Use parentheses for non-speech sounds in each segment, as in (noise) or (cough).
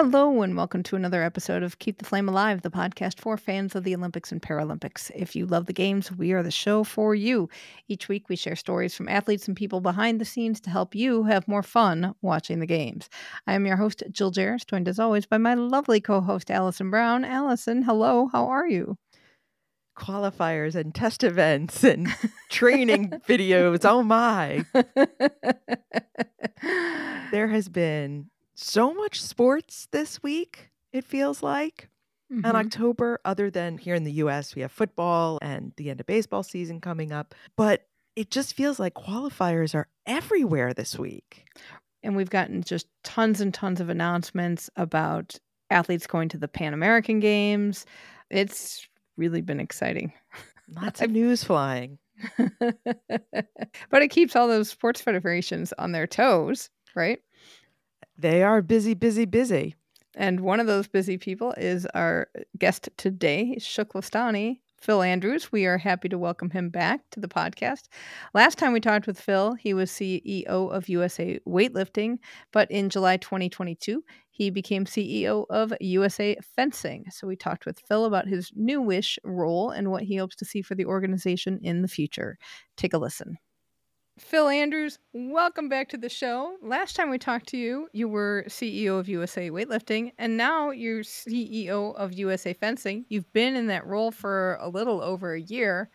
Hello, and welcome to another episode of Keep the Flame Alive, the podcast for fans of the Olympics and Paralympics. If you love the games, we are the show for you. Each week, we share stories from athletes and people behind the scenes to help you have more fun watching the games. I am your host, Jill Jaracz, joined as always by my lovely co host, Alison Brown. Alison, hello, how are you? qualifiers and test events and training (laughs) videos. Oh my. (laughs) There has been so much sports this week, it feels like. In Mhm. October, other than here in the US, we have football and the end of baseball season coming up. But it just feels like qualifiers are everywhere this week. and we've gotten just tons and tons of announcements about athletes going to the Pan American Games. It's really been exciting. (laughs) Lots of news flying. (laughs) but it keeps all those sports federations on their toes, right? They are busy, busy, busy. And one of those busy people is our guest today, TKFLASTANI, Phil Andrews. We are happy to welcome him back to the podcast. Last time we talked with Phil, he was CEO of USA Weightlifting, but in July 2022, he became CEO of USA Fencing. So we talked with Phil about his new wish role and what he hopes to see for the organization in the future. Take a listen. Phil Andrews, welcome back to the show. Last time we talked to you, you were CEO of USA Weightlifting, and now you're CEO of USA Fencing. You've been in that role for a little over a year.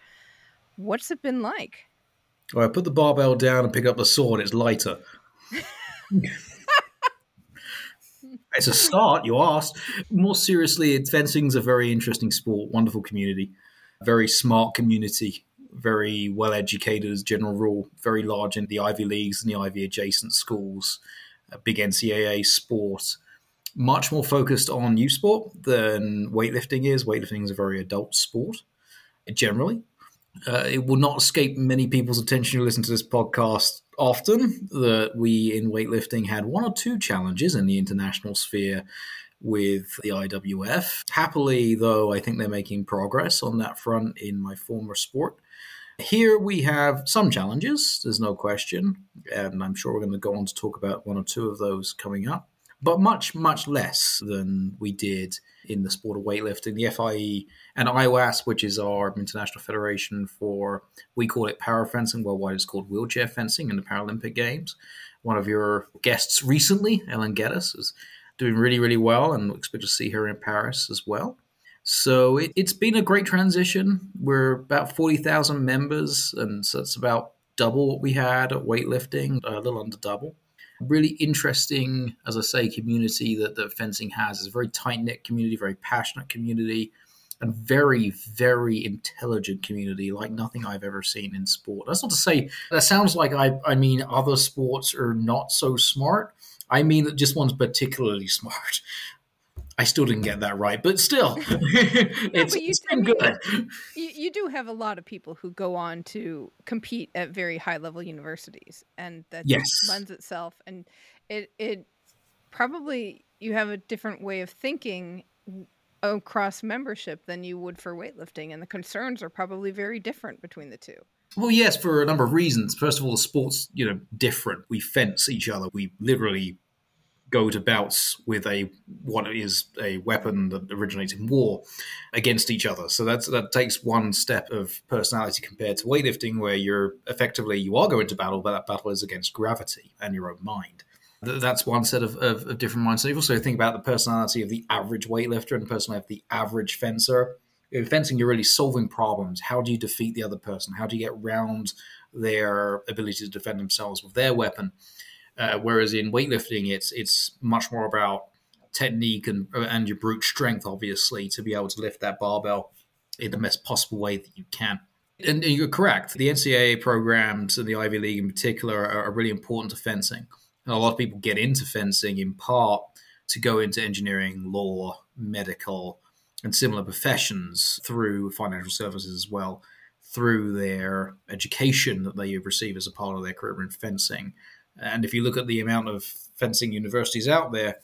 What's it been like? I put the barbell down and pick up the sword. It's lighter. (laughs) it's a start, you asked. More seriously, fencing's a very interesting sport, wonderful community, very smart community, very well educated as general rule, very large in the Ivy Leagues and the Ivy adjacent schools, big NCAA sport. Much more focused on youth sport than weightlifting is. Weightlifting is a very adult sport generally. Uh, it will not escape many people's attention who listen to this podcast often that we in weightlifting had one or two challenges in the international sphere with the IWF. Happily, though, I think they're making progress on that front in my former sport. Here we have some challenges, there's no question, and I'm sure we're going to go on to talk about one or two of those coming up, but much, much less than we did in the sport of weightlifting. The FIE and IWAS, which is our international federation for, we call it para fencing, worldwide it's called wheelchair fencing in the Paralympic Games. One of your guests recently, Ellen Geddes, is doing really, really well, and we expect to see her in Paris as well. So it, it's been a great transition. We're about 40,000 members, and so it's about double what we had at weightlifting, a little under double. Really interesting, as I say, community that, that fencing has. It's a very tight knit community, very passionate community, and very, very intelligent community, like nothing I've ever seen in sport. That's not to say that sounds like I, I mean other sports are not so smart. I mean that just one's particularly (laughs) smart. I still didn't get that right, but still, (laughs) (laughs) it's, but you- it's I been mean, good. You, you do have a lot of people who go on to compete at very high level universities, and that Yes. lends itself. And it it probably you have a different way of thinking across membership than you would for weightlifting, and the concerns are probably very different between the two. Well, yes, for a number of reasons. First of all, the sport's you know different. We fence each other. We literally go to bouts with a what is a weapon that originates in war against each other. So that's that takes one step of personality compared to weightlifting, where you're effectively you are going to battle, but that battle is against gravity and your own mind. That's one set of, of, of different minds. So you also think about the personality of the average weightlifter and the personality of the average fencer. In fencing, you're really solving problems. How do you defeat the other person? How do you get round their ability to defend themselves with their weapon? Uh, whereas in weightlifting, it's it's much more about technique and and your brute strength, obviously, to be able to lift that barbell in the best possible way that you can. And you're correct. The NCAA programs and the Ivy League in particular are, are really important to fencing. And a lot of people get into fencing in part to go into engineering, law, medical, and similar professions through financial services as well, through their education that they receive as a part of their career in fencing. And if you look at the amount of fencing universities out there,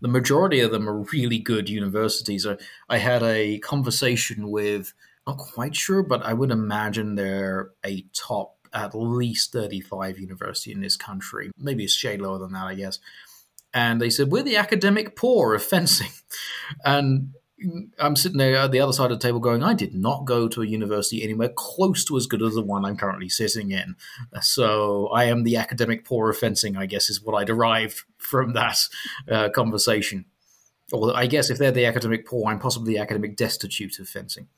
the majority of them are really good universities. I, I had a conversation with, not quite sure, but I would imagine they're a top at least 35 university in this country. Maybe a shade lower than that, I guess. And they said, We're the academic poor of fencing. (laughs) And I'm sitting there at the other side of the table going, I did not go to a university anywhere close to as good as the one I'm currently sitting in. So I am the academic poor of fencing, I guess, is what I derived from that uh, conversation. Or I guess if they're the academic poor, I'm possibly the academic destitute of fencing.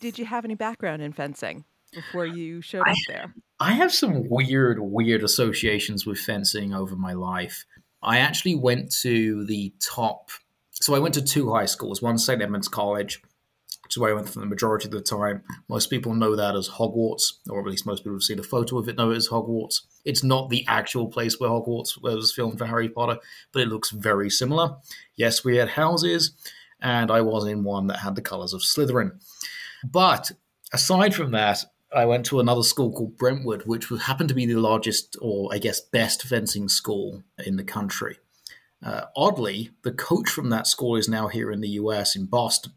Did you have any background in fencing before you showed up there? I have some weird, weird associations with fencing over my life. I actually went to the top. So I went to two high schools, one St. Edmund's College, which is where I went for the majority of the time. Most people know that as Hogwarts, or at least most people who've seen a photo of it know it as Hogwarts. It's not the actual place where Hogwarts was filmed for Harry Potter, but it looks very similar. Yes, we had houses, and I was in one that had the colours of Slytherin. But aside from that, I went to another school called Brentwood, which happened to be the largest, or I guess best fencing school in the country. Uh, oddly, the coach from that school is now here in the US in Boston.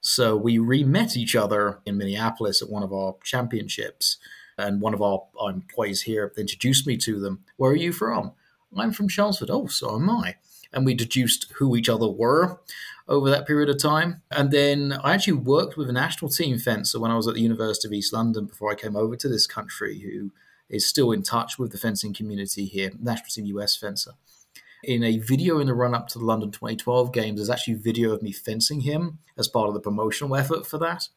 So we re met each other in Minneapolis at one of our championships. And one of our, our employees here introduced me to them. Where are you from? I'm from Chelmsford. Oh, so am I. And we deduced who each other were over that period of time. And then I actually worked with a national team fencer when I was at the University of East London before I came over to this country, who is still in touch with the fencing community here, national team US fencer. In a video in the run up to the London 2012 games, there's actually video of me fencing him as part of the promotional effort for that.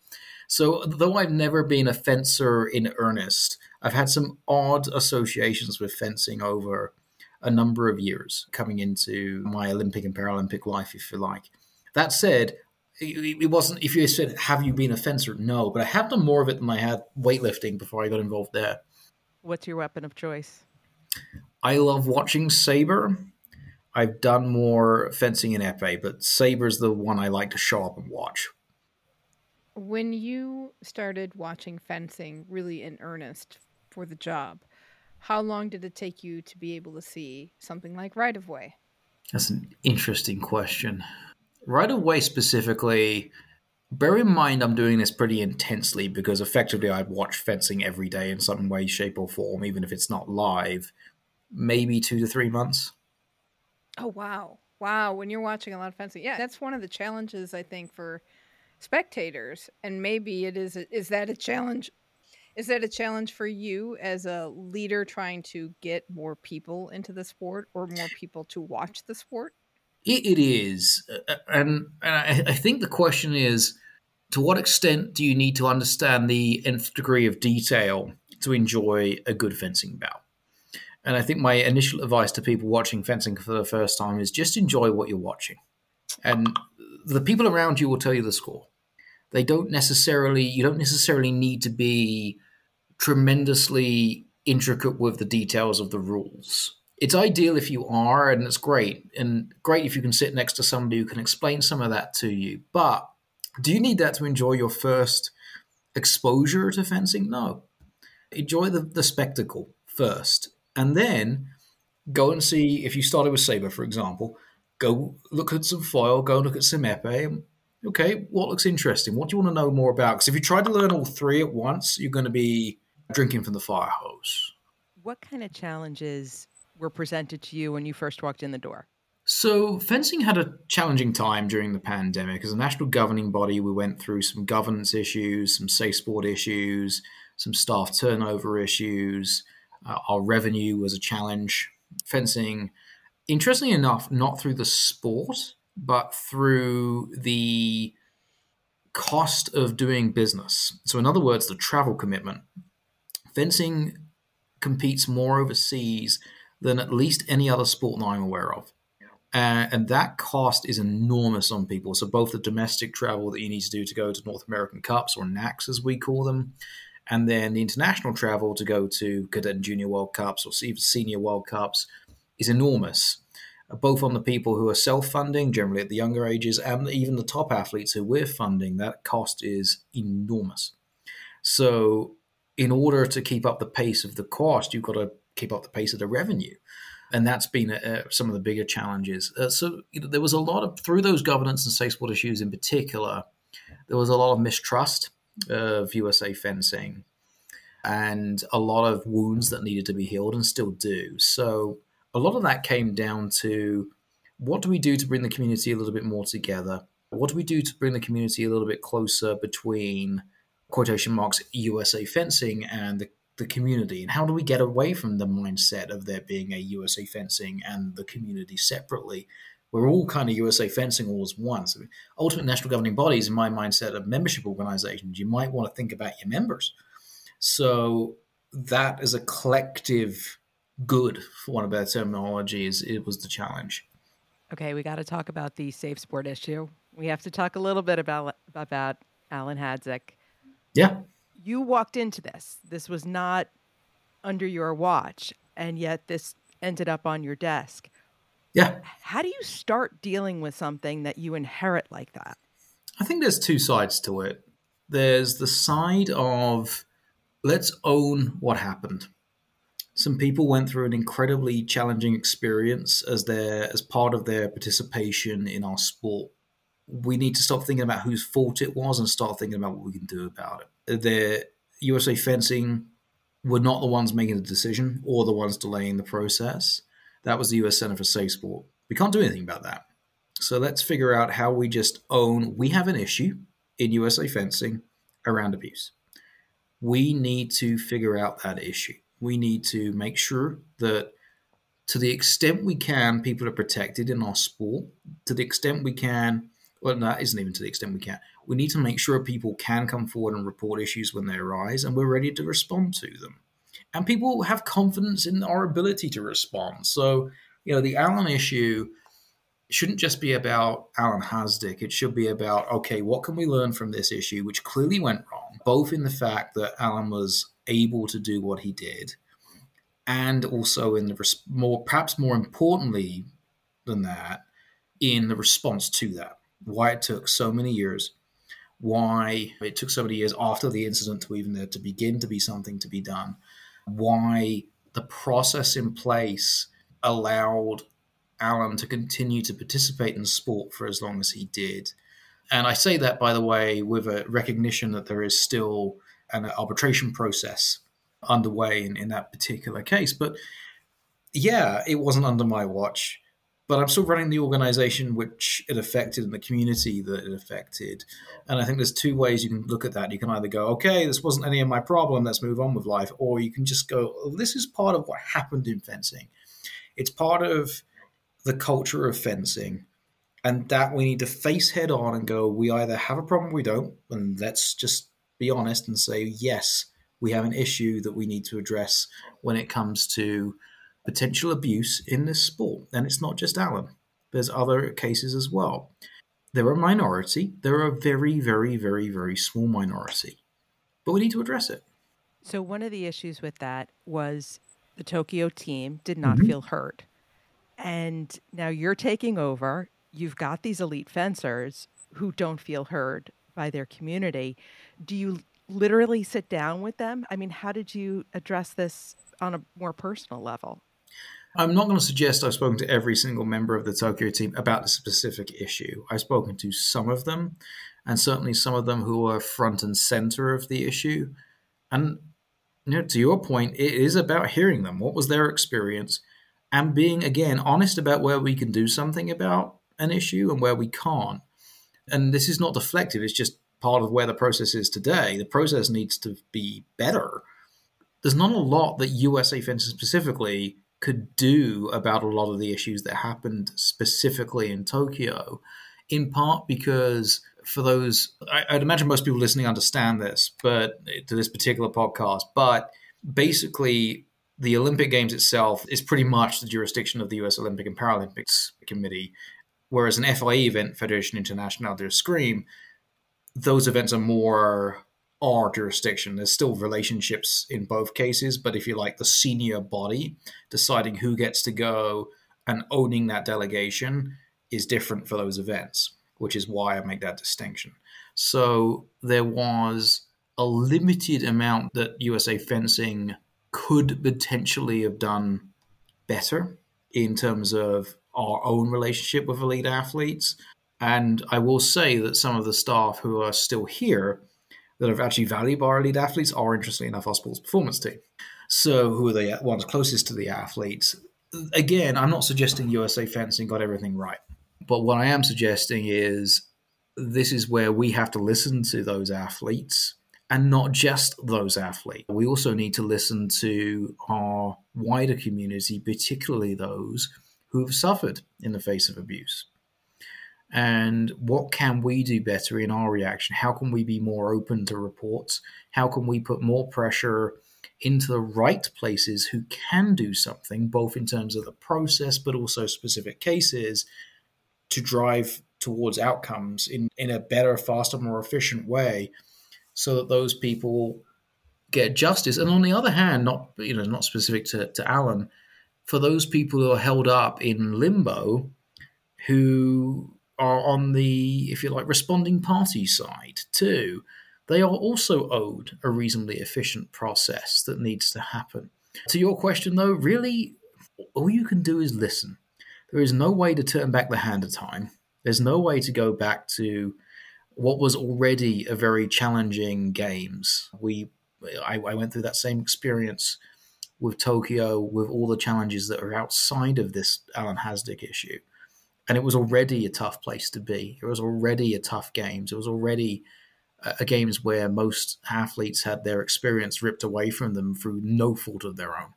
So, though I've never been a fencer in earnest, I've had some odd associations with fencing over a number of years coming into my Olympic and Paralympic life, if you like. That said, it wasn't if you said have you been a fencer no but i have done more of it than i had weightlifting before i got involved there what's your weapon of choice i love watching saber i've done more fencing in epee but saber's the one i like to show up and watch when you started watching fencing really in earnest for the job how long did it take you to be able to see something like right of way that's an interesting question right of way specifically, bear in mind I'm doing this pretty intensely because effectively I watch fencing every day in some way, shape, or form, even if it's not live. Maybe two to three months. Oh wow. Wow. When you're watching a lot of fencing. Yeah, that's one of the challenges I think for spectators. And maybe it is is that a challenge is that a challenge for you as a leader trying to get more people into the sport or more people to watch the sport? it, it is, uh, uh, and, and I, I think the question is, to what extent do you need to understand the nth degree of detail to enjoy a good fencing bout? And I think my initial advice to people watching fencing for the first time is just enjoy what you're watching. And the people around you will tell you the score. They don't necessarily, you don't necessarily need to be tremendously intricate with the details of the rules it's ideal if you are, and it's great, and great if you can sit next to somebody who can explain some of that to you. But do you need that to enjoy your first exposure to fencing? No. Enjoy the, the spectacle first, and then go and see. If you started with Saber, for example, go look at some foil, go look at some epee. Okay, what looks interesting? What do you want to know more about? Because if you try to learn all three at once, you're going to be drinking from the fire hose. What kind of challenges were presented to you when you first walked in the door? So, fencing had a challenging time during the pandemic. As a national governing body, we went through some governance issues, some safe sport issues, some staff turnover issues. Uh, our revenue was a challenge. Fencing, interestingly enough, not through the sport, but through the cost of doing business. So, in other words, the travel commitment. Fencing competes more overseas than at least any other sport that I'm aware of. Uh, and that cost is enormous on people. So both the domestic travel that you need to do to go to North American Cups or NACs as we call them, and then the international travel to go to Cadet and Junior World Cups or even Senior World Cups is enormous. both on the people who are self funding, generally at the younger ages, and even the top athletes who we're funding, that cost is enormous. So, in order to keep up the pace of the cost, you've got to keep up the pace of the revenue. And that's been uh, some of the bigger challenges. Uh, so, you know, there was a lot of, through those governance and safe sport issues in particular, there was a lot of mistrust of USA fencing and a lot of wounds that needed to be healed and still do. So, a lot of that came down to what do we do to bring the community a little bit more together? What do we do to bring the community a little bit closer between quotation marks USA fencing and the, the community? And how do we get away from the mindset of there being a USA fencing and the community separately? We're all kind of USA fencing all as one. So ultimate national governing bodies, in my mindset, of membership organizations. You might want to think about your members. So that is a collective good, for want of better terminology, is it was the challenge. Okay, we got to talk about the safe sport issue. We have to talk a little bit about about Alen Hadzic. Yeah. You walked into this. This was not under your watch, and yet this ended up on your desk. Yeah. How do you start dealing with something that you inherit like that? I think there's two sides to it. There's the side of let's own what happened some people went through an incredibly challenging experience as their as part of their participation in our sport. We need to stop thinking about whose fault it was and start thinking about what we can do about it. The USA Fencing were not the ones making the decision or the ones delaying the process. That was the US Center for Safe Sport. We can't do anything about that. So let's figure out how we just own we have an issue in USA Fencing around abuse. We need to figure out that issue we need to make sure that to the extent we can, people are protected in our sport. To the extent we can, well, that isn't even to the extent we can. We need to make sure people can come forward and report issues when they arise, and we're ready to respond to them. And people have confidence in our ability to respond. So, you know, the Alen issue shouldn't just be about Alen Hadzic. It should be about, okay, what can we learn from this issue, which clearly went wrong, both in the fact that Alen was able to do what he did, and also in the more perhaps more importantly than that, in the response to that. Why it took so many years, why it took so many years after the incident to even there to begin to be something to be done, why the process in place allowed Alen to continue to participate in sport for as long as he did. And I say that, by the way, with a recognition that there is still an arbitration process underway in, in that particular case. But yeah, it wasn't under my watch, but I'm still running the organization which it affected and the community that it affected. And I think there's two ways you can look at that. You can either go, okay, this wasn't any of my problem, let's move on with life, or you can just go, oh, this is part of what happened in fencing. It's part of the culture of fencing. And that we need to face head on and go, we either have a problem, we don't, and let's just be honest and say, yes, we have an issue that we need to address when it comes to potential abuse in this sport. And it's not just Alen, there's other cases as well. They're a minority, they're a very, very, very, very small minority, but we need to address it. So, one of the issues with that was the Tokyo team did not Mhm. feel heard. And now you're taking over. You've got these elite fencers who don't feel heard by their community. Do you literally sit down with them? I mean, how did you address this on a more personal level? I'm not going to suggest I've spoken to every single member of the Tokyo team about the specific issue. I've spoken to some of them, and certainly some of them who are front and center of the issue. And you know, to your point, it is about hearing them. What was their experience? And being, again, honest about where we can do something about an issue and where we can't. And this is not deflective, it's just part of where the process is today. The process needs to be better. There's not a lot that USA Fencing specifically could do about a lot of the issues that happened specifically in Tokyo, in part because for those, I, I'd imagine most people listening understand this, but to this particular podcast, but basically the Olympic Games itself is pretty much the jurisdiction of the US Olympic and Paralympics Committee, whereas an FIE event, Federation Internationale de Escrime, those events are more our jurisdiction. There's still relationships in both cases, but if you like, the senior body deciding who gets to go and owning that delegation is different for those events, which is why I make that distinction. So there was a limited amount that USA Fencing could potentially have done better in terms of our own relationship with elite athletes. And I will say that some of the staff who are still here that are actually valued by our elite athletes are, interestingly enough, our sports performance team. So, who are the ones closest to the athletes? Again, I'm not suggesting USA Fencing got everything right. But what I am suggesting is this is where we have to listen to those athletes and not just those athletes. We also need to listen to our wider community, particularly those who have suffered in the face of abuse. And what can we do better in our reaction? How can we be more open to reports? How can we put more pressure into the right places who can do something, both in terms of the process, but also specific cases, to drive towards outcomes in, in a better, faster, more efficient way so that those people get justice. And on the other hand, not you know, not specific to, to Alen, for those people who are held up in limbo who are on the, if you like, responding party side too, they are also owed a reasonably efficient process that needs to happen. To your question, though, really, all you can do is listen. There is no way to turn back the hand of time. There's no way to go back to what was already a very challenging games. We, I, I went through that same experience with Tokyo, with all the challenges that are outside of this Alen Hadzic issue and it was already a tough place to be. It was already a tough games. It was already a, a games where most athletes had their experience ripped away from them through no fault of their own.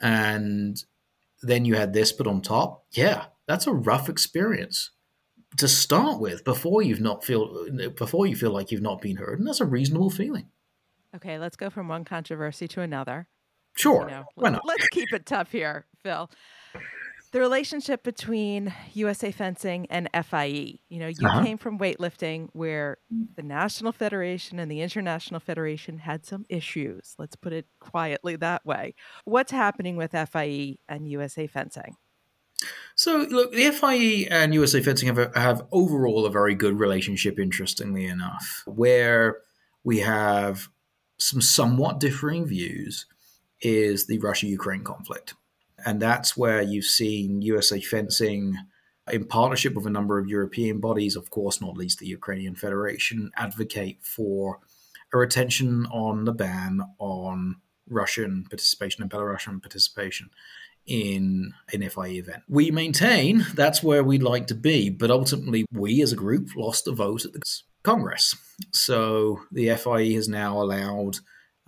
And then you had this put on top. Yeah, that's a rough experience to start with before you've not feel before you feel like you've not been heard, and that's a reasonable feeling. Okay, let's go from one controversy to another. Sure, You know, why not? let's keep it tough here, Phil. The relationship between USA Fencing and FIE. You know, you Uh-huh. came from weightlifting where the National Federation and the International Federation had some issues. Let's put it quietly that way. What's happening with FIE and USA Fencing? So, look, the FIE and USA Fencing have, a, have overall a very good relationship, interestingly enough. Where we have some somewhat differing views is the Russia Ukraine conflict. And that's where you've seen USA Fencing, in partnership with a number of European bodies, of course, not least the Ukrainian Federation, advocate for a retention on the ban on Russian participation and Belarusian participation in an FIE event. We maintain that's where we'd like to be, but ultimately we as a group lost a vote at the Congress. So the FIE has now allowed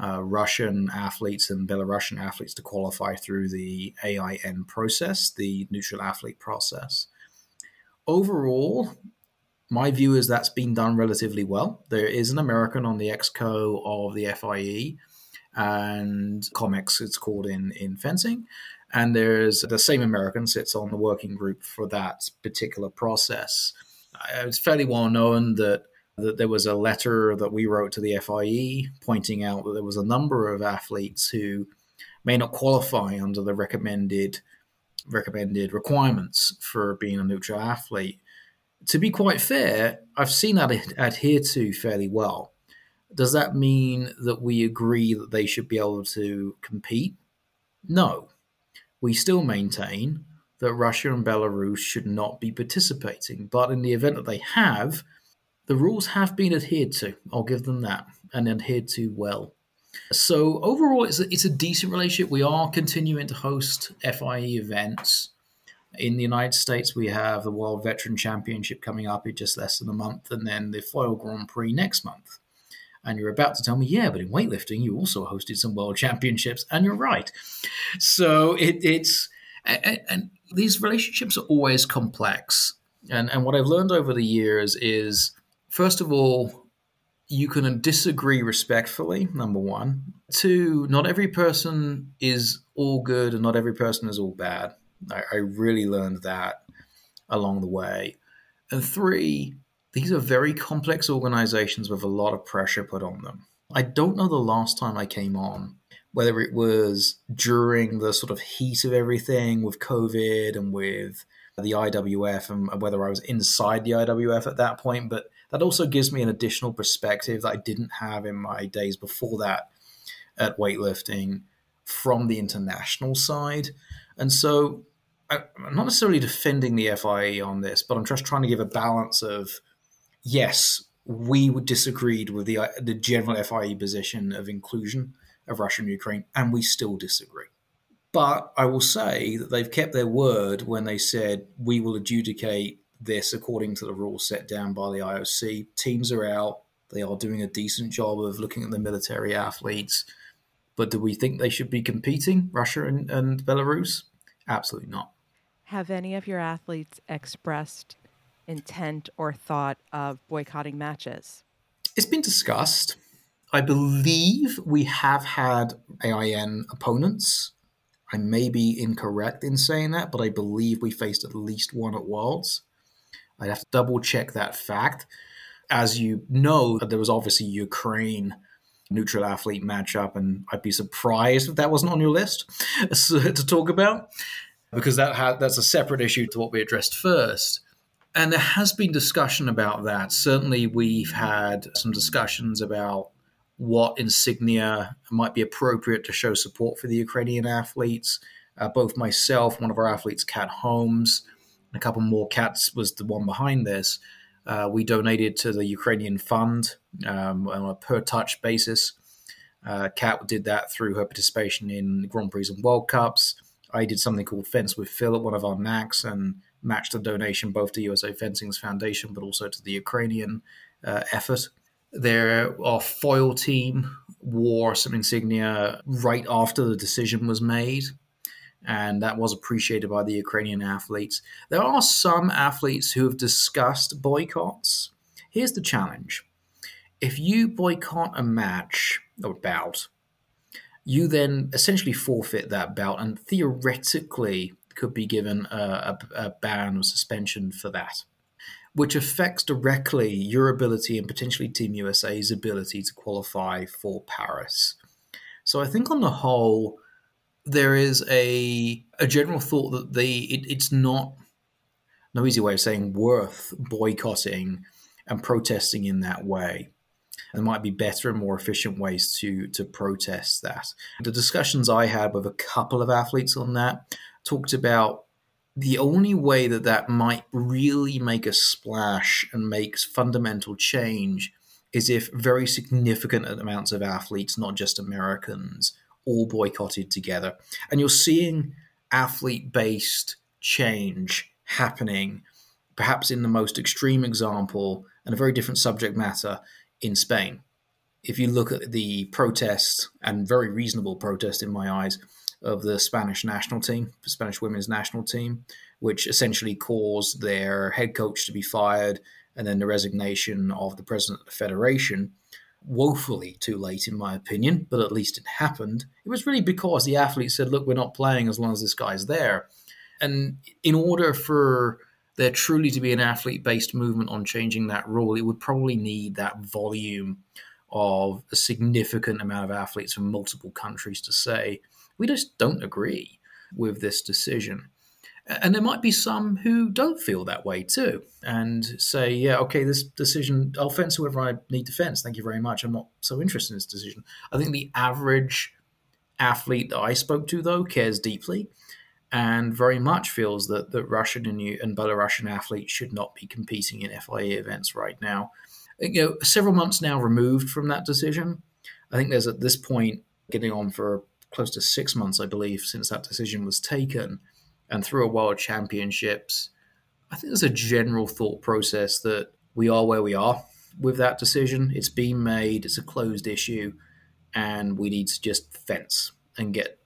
uh, Russian athletes and Belarusian athletes to qualify through the AIN process, the neutral athlete process. Overall, my view is that's been done relatively well. There is an American on the exco of the FIE, and COMEX it's called in, in fencing. And there's the same American sits on the working group for that particular process. Uh, It's fairly well known that that there was a letter that we wrote to the FIE pointing out that there was a number of athletes who may not qualify under the recommended recommended requirements for being a neutral athlete. To be quite fair, I've seen that ad- adhered to fairly well. Does that mean that we agree that they should be able to compete? No. We still maintain that Russia and Belarus should not be participating, but in the event that they have, the rules have been adhered to. I'll give them that, and adhered to well. So overall, it's a, it's a decent relationship. We are continuing to host FIE events. In the United States, we have the World Veteran Championship coming up in just less than a month, and then the Foil Grand Prix next month. And you're about to tell me, yeah, but in weightlifting, you also hosted some World Championships, and you're right. So it, it's and, and these relationships are always complex. And and what I've learned over the years is, first of all, you can disagree respectfully. Number one. Two, not every person is all good, and not every person is all bad. I, I really learned that along the way. And three, these are very complex organizations with a lot of pressure put on them. I don't know the last time I came on whether it was during the sort of heat of everything with COVID and with the IWF and whether I was inside the IWF at that point. But that also gives me an additional perspective that I didn't have in my days before that at weightlifting from the international side. And so I'm not necessarily defending the FIE on this, but I'm just trying to give a balance of yes, we disagreed with the the general FIE position of inclusion of Russia and Ukraine, and we still disagree. But I will say that they've kept their word when they said we will adjudicate this according to the rules set down by the IOC. Teams are out. They are doing a decent job of looking at the military athletes. But do we think they should be competing, Russia and, and Belarus? Absolutely not. Have any of your athletes expressed intent or thought of boycotting matches? It's been discussed. I believe we have had AIN opponents. I may be incorrect in saying that, but I believe we faced at least one at Worlds. I'd have to double check that fact. As you know, there was obviously Ukraine neutral athlete matchup, and I'd be surprised if that wasn't on your list (laughs) to talk about because that ha- that's a separate issue to what we addressed first. And there has been discussion about that. Certainly, we've had some discussions about what insignia might be appropriate to show support for the Ukrainian athletes. Uh, both myself, one of our athletes, Kat Holmes, and a couple more cats was the one behind this. Uh, we donated to the Ukrainian fund um, on a per touch basis. Uh, Kat did that through her participation in Grand Prix and World Cups. I did something called Fence with Phil at one of our NACs and matched the donation both to USA Fencing's foundation but also to the Ukrainian uh, effort. Their our foil team wore some insignia right after the decision was made, and that was appreciated by the Ukrainian athletes. There are some athletes who have discussed boycotts. Here's the challenge if you boycott a match or bout, you then essentially forfeit that bout and theoretically could be given a, a, a ban or suspension for that, which affects directly your ability and potentially Team USA's ability to qualify for Paris. So I think on the whole, there is a a general thought that they it, it's not no easy way of saying worth boycotting and protesting in that way. There might be better and more efficient ways to to protest that. The discussions I had with a couple of athletes on that talked about the only way that that might really make a splash and makes fundamental change is if very significant amounts of athletes, not just Americans, all boycotted together. And you're seeing athlete based change happening, perhaps in the most extreme example and a very different subject matter in Spain. If you look at the protest, and very reasonable protest in my eyes, of the Spanish national team, the Spanish women's national team, which essentially caused their head coach to be fired and then the resignation of the president of the federation. Woefully too late, in my opinion, but at least it happened. It was really because the athletes said, Look, we're not playing as long as this guy's there. And in order for there truly to be an athlete based movement on changing that rule, it would probably need that volume of a significant amount of athletes from multiple countries to say, we just don't agree with this decision. And there might be some who don't feel that way too and say, yeah, okay, this decision, I'll fence whoever I need to fence. Thank you very much. I'm not so interested in this decision. I think the average athlete that I spoke to, though, cares deeply and very much feels that, that Russian and, and Belarusian athletes should not be competing in FIA events right now. You know, several months now removed from that decision, I think there's at this point getting on for close to six months, I believe, since that decision was taken, and through a World Championships, I think there's a general thought process that we are where we are with that decision. It's been made, it's a closed issue, and we need to just fence and get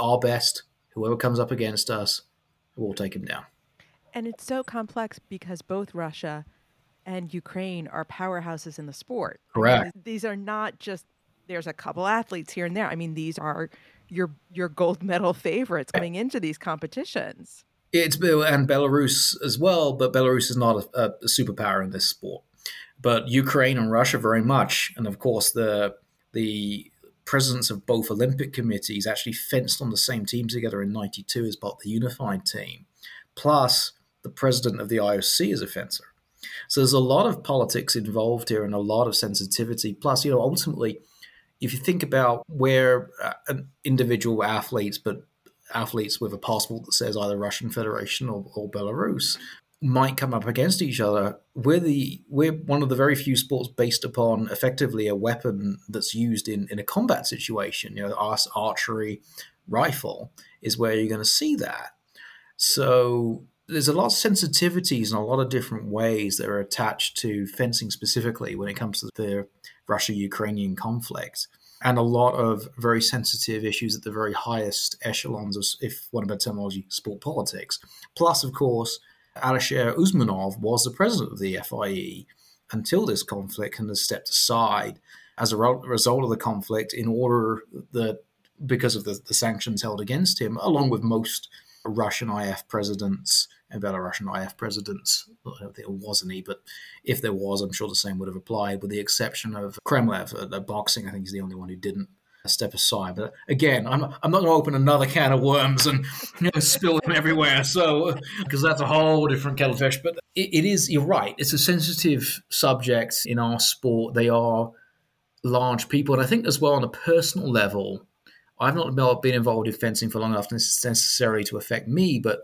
our best. Whoever comes up against us, we'll take him down. And it's so complex because both Russia and Ukraine are powerhouses in the sport. Correct. I mean, these are not just there's a couple athletes here and there. I mean, these are your your gold medal favorites coming into these competitions. It's and Belarus as well, but Belarus is not a, a superpower in this sport. But Ukraine and Russia very much, and of course the the presidents of both Olympic committees actually fenced on the same team together in 92 as part of the unified team, plus the president of the IOC is a fencer. So there's a lot of politics involved here and a lot of sensitivity. Plus, you know, ultimately, if you think about where uh, individual athletes, but athletes with a passport that says either Russian Federation or, or Belarus, might come up against each other. We're the we're one of the very few sports based upon effectively a weapon that's used in, in a combat situation. You know, us archery, rifle is where you're going to see that. So there's a lot of sensitivities and a lot of different ways that are attached to fencing specifically when it comes to the Russia-Ukrainian conflict. And a lot of very sensitive issues at the very highest echelons of, if one of the terminology, sport politics. Plus, of course, Alisher Usmanov was the president of the FIE until this conflict and has stepped aside as a result of the conflict in order that because of the, the sanctions held against him, along with most Russian IF presidents and Belarusian IF presidents. I don't think there was any, but if there was, I'm sure the same would have applied, with the exception of Kremlev uh, at, at boxing. I think he's the only one who didn't step aside. But again, I'm, I'm not going to open another can of worms and you know, spill them everywhere. So, because that's a whole different kettle of fish. But it, it is, you're right, it's a sensitive subject in our sport. They are large people. And I think as well on a personal level, I've not been involved in fencing for long enough necessarily to affect me, but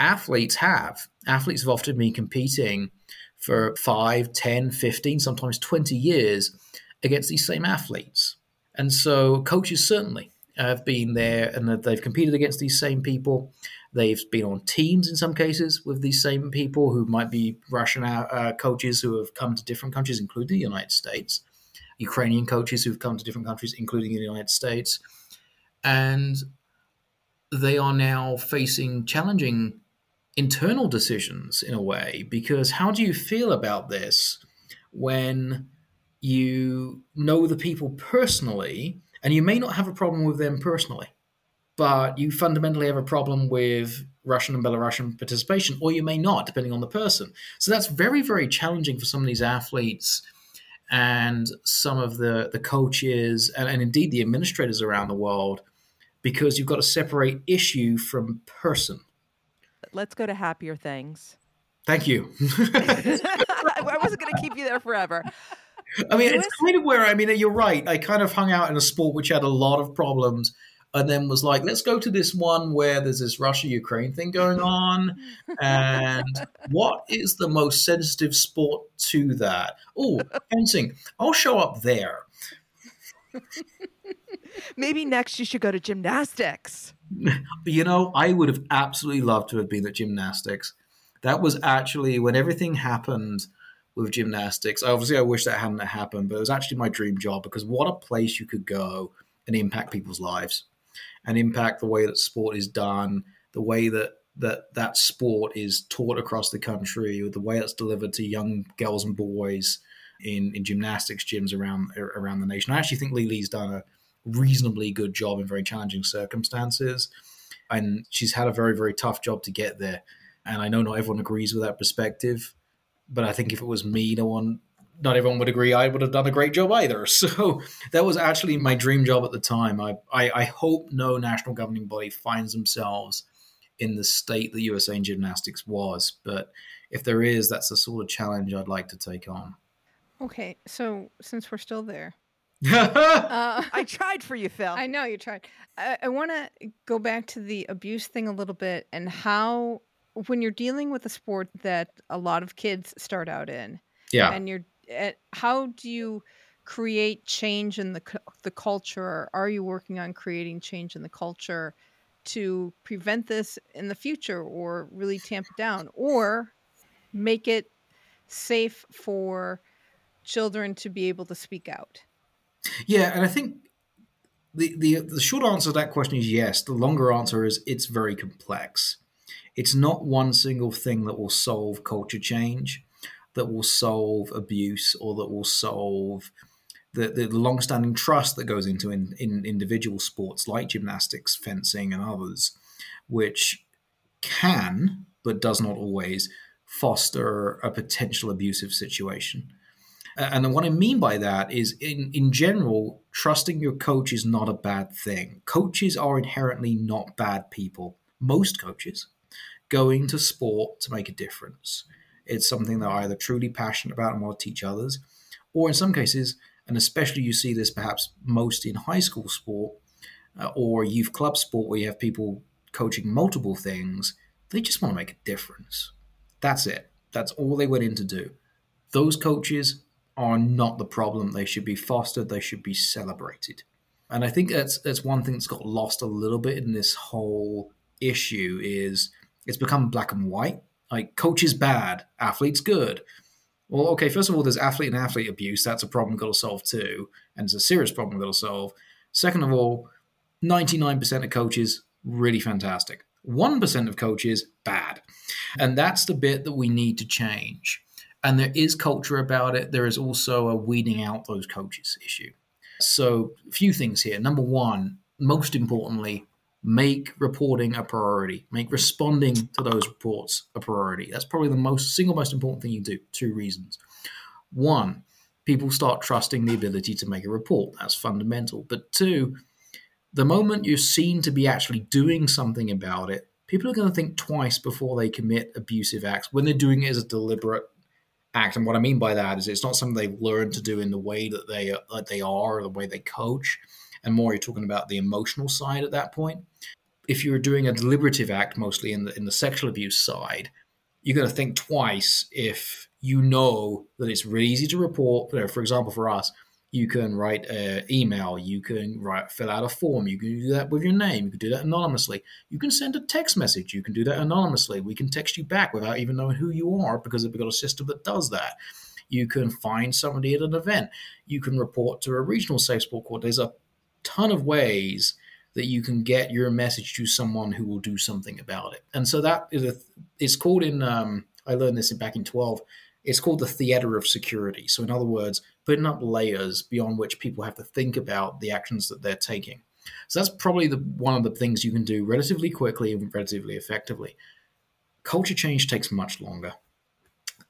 athletes have. Athletes have often been competing for 5, 10, 15, sometimes 20 years against these same athletes. And so coaches certainly have been there and they've competed against these same people. They've been on teams in some cases with these same people who might be Russian uh, coaches who have come to different countries, including the United States, Ukrainian coaches who've come to different countries, including the United States and they are now facing challenging internal decisions in a way because how do you feel about this when you know the people personally and you may not have a problem with them personally but you fundamentally have a problem with Russian and Belarusian participation, or you may not, depending on the person. So that's very, very challenging for some of these athletes and some of the, the coaches and, and indeed the administrators around the world because you've got to separate issue from person. Let's go to happier things. Thank you. (laughs) (laughs) I wasn't going to keep you there forever. I mean, it's kind of where I mean, you're right. I kind of hung out in a sport which had a lot of problems, and then was like, let's go to this one where there's this Russia Ukraine thing going (laughs) on, and what is the most sensitive sport to that? Oh, fencing. I'll show up there. Maybe next you should go to gymnastics. (laughs) You know, I would have absolutely loved to have been at gymnastics. That was actually when everything happened with gymnastics. Obviously, I wish that hadn't happened, but it was actually my dream job because what a place you could go and impact people's lives and impact the way that sport is done, the way that that that sport is taught across the country, the way it's delivered to young girls and boys in, in gymnastics gyms around around the nation. I actually think Li Li's done a reasonably good job in very challenging circumstances. And she's had a very, very tough job to get there. And I know not everyone agrees with that perspective, but I think if it was me, no one, not everyone would agree I would have done a great job either. (laughs) So that was actually my dream job at the time. I, I, I hope no national governing body finds themselves in the state that USA gymnastics was. But if there is, that's the sort of challenge I'd like to take on. Okay, so since we're still there, uh, I tried for you, Phil. I know you tried. I, I want to go back to the abuse thing a little bit and how, when you're dealing with a sport that a lot of kids start out in, yeah, and you're, at, how do you create change in the the culture? Are you working on creating change in the culture to prevent this in the future, or really tamp it down, or make it safe for children to be able to speak out? Yeah, and I think the, the the short answer to that question is yes. The longer answer is it's very complex. It's not one single thing that will solve culture change, that will solve abuse, or that will solve the, the long-standing trust that goes into in, in individual sports like gymnastics, fencing, and others, which can but does not always foster a potential abusive situation. And what I mean by that is, in, in general, trusting your coach is not a bad thing. Coaches are inherently not bad people. Most coaches go into sport to make a difference. It's something they're either truly passionate about and want to teach others, or in some cases, and especially you see this perhaps most in high school sport uh, or youth club sport where you have people coaching multiple things, they just want to make a difference. That's it. That's all they went in to do. Those coaches are not the problem. They should be fostered. They should be celebrated. And I think that's that's one thing that's got lost a little bit in this whole issue is it's become black and white. Like coach is bad, athlete's good. Well, okay, first of all, there's athlete and athlete abuse. That's a problem we've got to solve too, and it's a serious problem we've got to solve. Second of all, 99% of coaches really fantastic. 1% of coaches bad. And that's the bit that we need to change. And there is culture about it. There is also a weeding out those coaches issue. So, a few things here. Number one, most importantly, make reporting a priority. Make responding to those reports a priority. That's probably the most single most important thing you do. Two reasons. One, people start trusting the ability to make a report. That's fundamental. But two, the moment you're seen to be actually doing something about it, people are going to think twice before they commit abusive acts when they're doing it as a deliberate act. And what I mean by that is it's not something they've learned to do in the way that they that they are or the way they coach, and more you're talking about the emotional side at that point. If you're doing a deliberative act, mostly in the in the sexual abuse side, you're going to think twice if you know that it's really easy to report. For example, for us, you can write an email, you can write, fill out a form, you can do that with your name, you can do that anonymously. You can send a text message, you can do that anonymously. We can text you back without even knowing who you are because we've got a system that does that. You can find somebody at an event. You can report to a regional safe sport court. There's a ton of ways that you can get your message to someone who will do something about it. And so that is a, it's called in, um, I learned this in, back in 12, it's called the theater of security. So in other words, putting up layers beyond which people have to think about the actions that they're taking. So that's probably the, one of the things you can do relatively quickly and relatively effectively. Culture change takes much longer.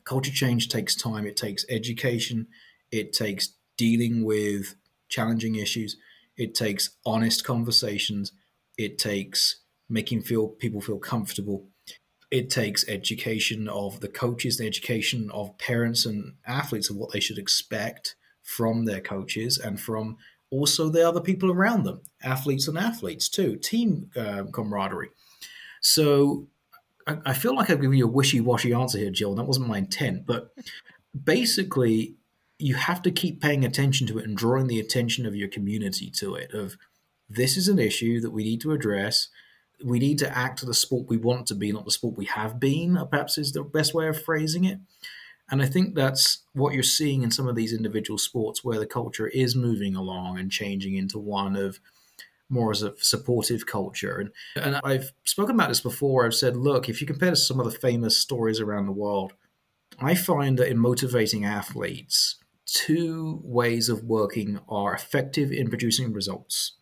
Culture change takes time. It takes education. It takes dealing with challenging issues. It takes honest conversations. It takes making feel people feel comfortable it takes education of the coaches, the education of parents and athletes of what they should expect from their coaches and from also the other people around them, athletes and athletes too, team uh, camaraderie. So I, I, feel like I've given you a wishy-washy answer here, Jill. That wasn't my intent, but basically, you have to keep paying attention to it and drawing the attention of your community to it. Of this is an issue that we need to address we need to act the sport we want to be, not the sport we have been, perhaps is the best way of phrasing it. And I think that's what you're seeing in some of these individual sports where the culture is moving along and changing into one of more as a supportive culture. And, and I've spoken about this before. I've said, look, if you compare to some of the famous stories around the world, I find that in motivating athletes, two ways of working are effective in producing results.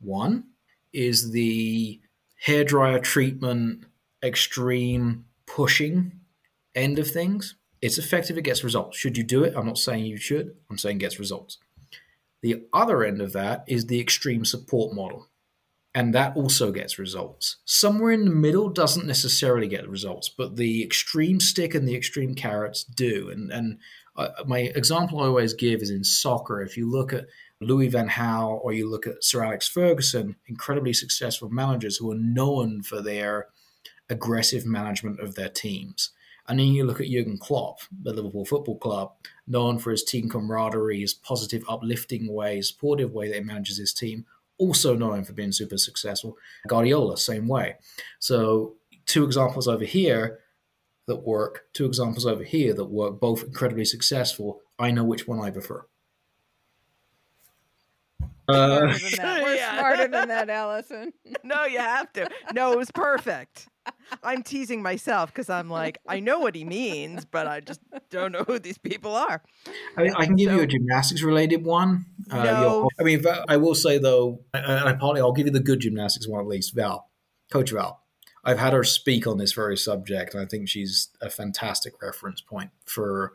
One is the hairdryer treatment, extreme pushing end of things, it's effective, it gets results. Should you do it? I'm not saying you should, I'm saying gets results. The other end of that is the extreme support model. And that also gets results. Somewhere in the middle doesn't necessarily get results, but the extreme stick and the extreme carrots do. And, and uh, my example I always give is in soccer. If you look at Louis Van Gaal or you look at Sir Alex Ferguson, incredibly successful managers who are known for their aggressive management of their teams. And then you look at Jurgen Klopp, the Liverpool Football Club, known for his team camaraderie, his positive, uplifting way, supportive way that he manages his team, also known for being super successful. Guardiola, same way. So, two examples over here that work, two examples over here that work, both incredibly successful. I know which one I prefer. Uh, (laughs) We're smarter than that, (laughs) Alison. no, you have to. No, it was perfect. I'm teasing myself because I'm like, I know what he means, but I just don't know who these people are. I, mean, I can give so, you a gymnastics related one. Uh, no. I mean, I will say though, and I probably I'll give you the good gymnastics one at least. Val, Coach Val. I've had her speak on this very subject, and I think she's a fantastic reference point for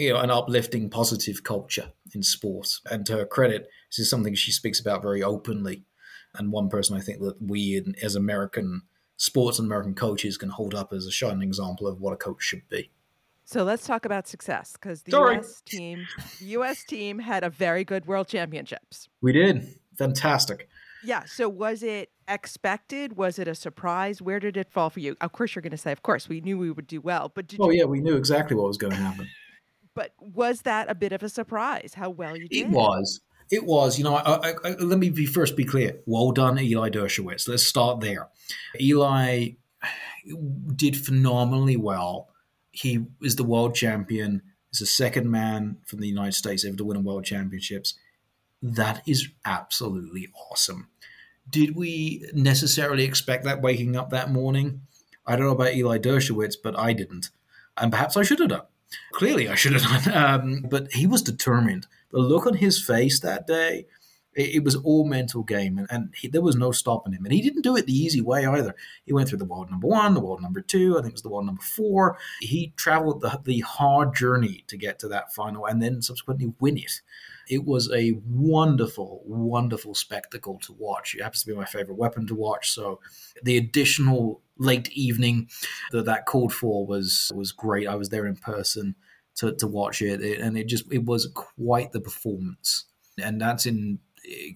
you know, an uplifting, positive culture in sports. And to her credit, this is something she speaks about very openly. And one person I think that we, as American sports and American coaches, can hold up as a shining example of what a coach should be. So let's talk about success because the Sorry. U.S. team, U.S. team had a very good World Championships. We did. Fantastic. Yeah. So was it expected? Was it a surprise? Where did it fall for you? Of course, you're going to say, of course, we knew we would do well, but did Oh, you, yeah, we knew exactly what was going to happen. But was that a bit of a surprise? How well you did? It was. It was. You know, I, I, I, let me be first be clear. Well done, Eli Dershowitz. Let's start there. Eli did phenomenally well. He is the world champion. He's the second man from the United States ever to win a world championships. That is absolutely awesome. Did we necessarily expect that waking up that morning? I don't know about Eli Dershowitz, but I didn't. And perhaps I should have done. Clearly, I should have done. (laughs) Um, but he was determined. The look on his face that day, it, it was all mental game, and, and he, there was no stopping him. And he didn't do it the easy way either. He went through the world number one, the world number two, I think it was the world number four. He traveled the, the hard journey to get to that final and then subsequently win it. It was a wonderful, wonderful spectacle to watch. It happens to be my favorite weapon to watch. So the additional late evening that that called for was was great. I was there in person to, to watch it, it and it just it was quite the performance. And that's in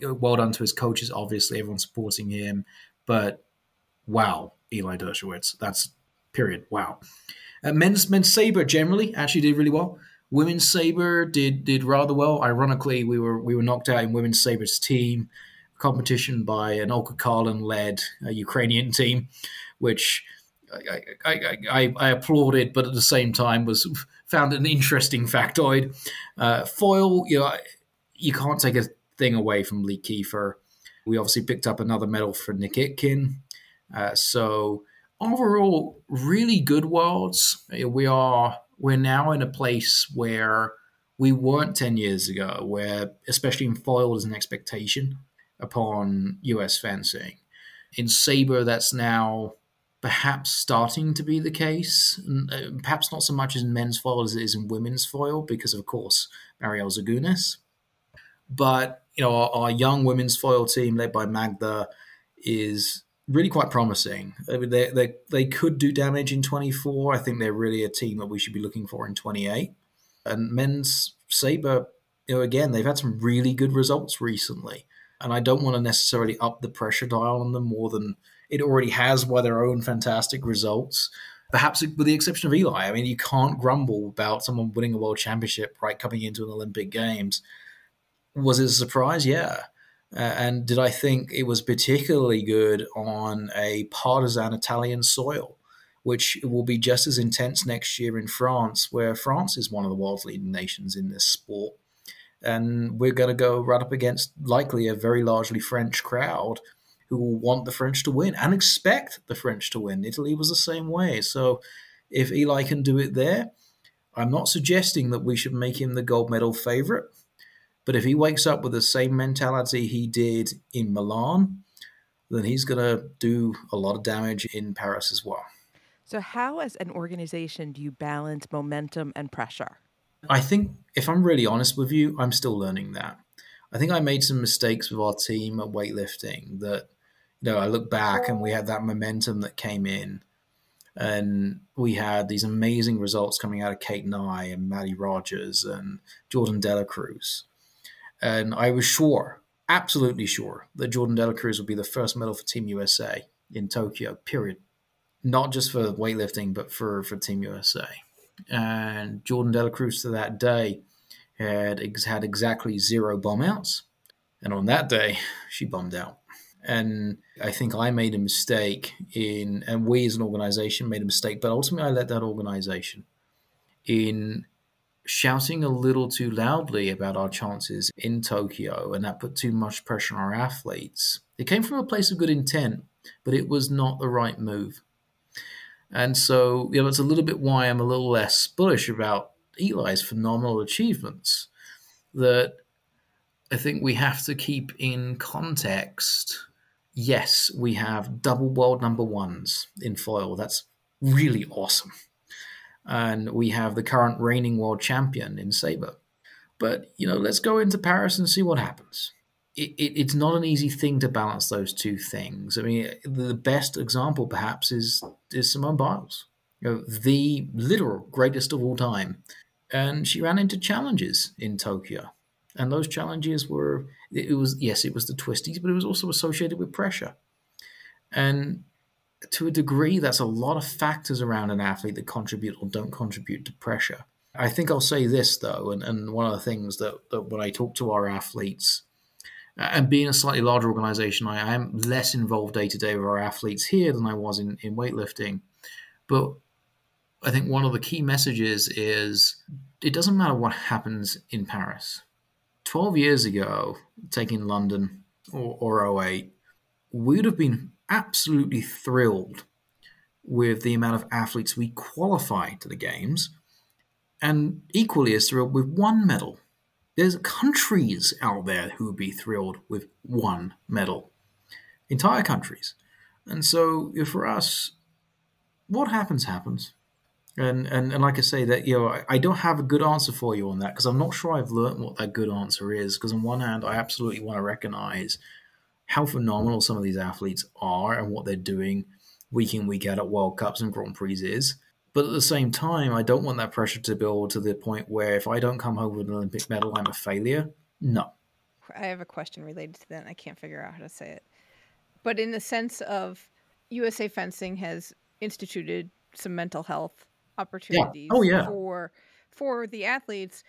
well done to his coaches. Obviously, everyone supporting him, but wow, Eli Dershowitz. That's period. Wow. Uh, men's men's saber generally actually did really well. Women's saber did did rather well. Ironically, we were we were knocked out in women's saber's team competition by an Olga Kharlan led uh, Ukrainian team, which I, I, I, I, applauded, but at the same time was (laughs) found an interesting factoid. Uh, foil, you know, you can't take a thing away from Lee Kiefer. We obviously picked up another medal for Nick Itkin. Uh, so overall, really good worlds. We are we're now in a place where we weren't 10 years ago, where, especially in foil, there's an expectation upon US fencing. In saber, that's now perhaps starting to be the case. Uh, perhaps not so much in men's foil as it is in women's foil, because, of course, Mariel Zagunis. But, you know, our, our young women's foil team, led by Magda, is really quite promising. I mean, they, they, they could do damage in 24. I think they're really a team that we should be looking for in 28. And men's saber, you know, again, they've had some really good results recently. And I don't want to necessarily up the pressure dial on them more than it already has by their own fantastic results. Perhaps with the exception of Eli. I mean, you can't grumble about someone winning a world championship right coming into an Olympic Games. Was it a surprise? Yeah. Uh, and did I think it was particularly good on a partisan Italian soil, which will be just as intense next year in France, where France is one of the world's leading nations in this sport. And we're going to go right up against likely a very largely French crowd who will want the French to win and expect the French to win. Italy was the same way. So if Eli can do it there, I'm not suggesting that we should make him the gold medal favorite. But if he wakes up with the same mentality he did in Milan, then he's going to do a lot of damage in Paris as well. So, how, as an organization, do you balance momentum and pressure? I think, if I'm really honest with you, I'm still learning that. I think I made some mistakes with our team at weightlifting that, know, I look back and we had that momentum that came in and we had these amazing results coming out of Kate Nye and Mattie Rogers and Jourdan Delacruz. And I was sure, absolutely sure, that Jourdan Delacruz would be the first medal for Team USA in Tokyo, period. Not just for weightlifting, but for, for Team USA. And Jourdan Delacruz to that day had had exactly zero bomb outs. And on that day, (laughs) she bombed out. And I think I made a mistake in, and we as an organization made a mistake, but ultimately I led that organization in shouting a little too loudly about our chances in Tokyo, and that put too much pressure on our athletes. It came from a place of good intent, but it was not the right move. And so, you know, it's a little bit why I'm a little less bullish about Eli's phenomenal achievements. That I think we have to keep in context. Yes, we have double world number ones in foil. That's really awesome. and we have the current reigning world champion in saber. But you know, let's go into Paris and see what happens. It, it, it's not an easy thing to balance those two things. I mean, the best example perhaps is is Simone Biles, you know, the literal greatest of all time, and she ran into challenges in Tokyo, and those challenges were it was yes, it was the twisties, but it was also associated with pressure, and to a degree, that's a lot of factors around an athlete that contribute or don't contribute to pressure. I think I'll say this though, and, and one of the things that, that when I talk to our athletes, and being a slightly larger organization, I am less involved day to day with our athletes here than I was in, in weightlifting. But I think one of the key messages is it doesn't matter what happens in Paris. 12 years ago, taking London or, or 08, we would have been absolutely thrilled with the amount of athletes we qualified to the games, and equally as thrilled with one medal. There's countries out there who would be thrilled with one medal, entire countries. And so for us, what happens happens. And, and and like I say that you know I, don't have a good answer for you on that because I'm not sure I've learned what that good answer is because on one hand I absolutely want to recognize how phenomenal some of these athletes are and what they're doing week in, week out at World Cups and Grand Prix is. But at the same time, I don't want that pressure to build to the point where if I don't come home with an Olympic medal, I'm a failure. No. I have a question related to that. I can't figure out how to say it. But in the sense of USA Fencing has instituted some mental health opportunities yeah. Oh, yeah. for for the athletes.